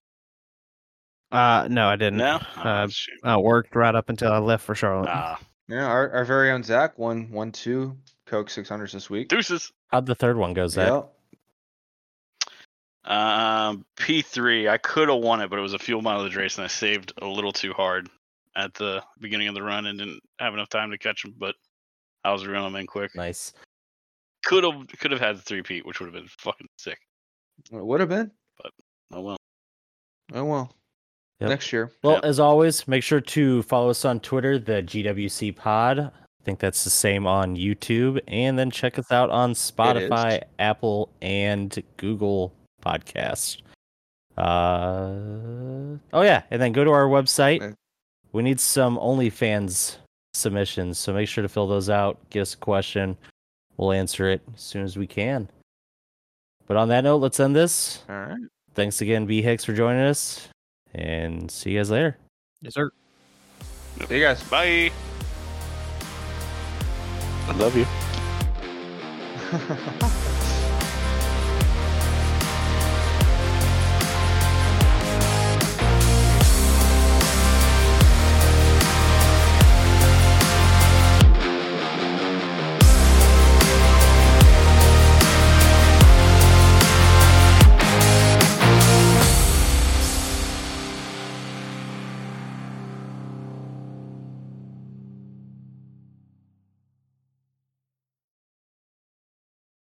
Uh, no, I didn't. No. Oh, Uh, that's. I worked right up until I left for Charlotte. Ah, yeah, our, our very own Zach won one two Coke six hundreds this week. deuces. How'd the third one go, Zach? Yeah. Um, P3. I could have won it, but it was a fuel mileage race, and I saved a little too hard at the beginning of the run and didn't have enough time to catch him. But I was reeling him in quick. Nice. Could have could have had the three peat, which would have been fucking sick. It would have been. But oh well. Oh well. Yep. Next year. Well, Yep. as always, make sure to follow us on Twitter, the GWC Pod. I think that's the same on YouTube, and then check us out on Spotify, Apple, and Google Podcast. Uh, oh yeah, and then go to our website. Okay. We need some OnlyFans submissions, so make sure to fill those out. Get us a question. We'll answer it as soon as we can. But on that note, let's end this. All right. Thanks again, B Hicks, for joining us, and see you guys later. Yes, sir. See you guys. Bye. I love you.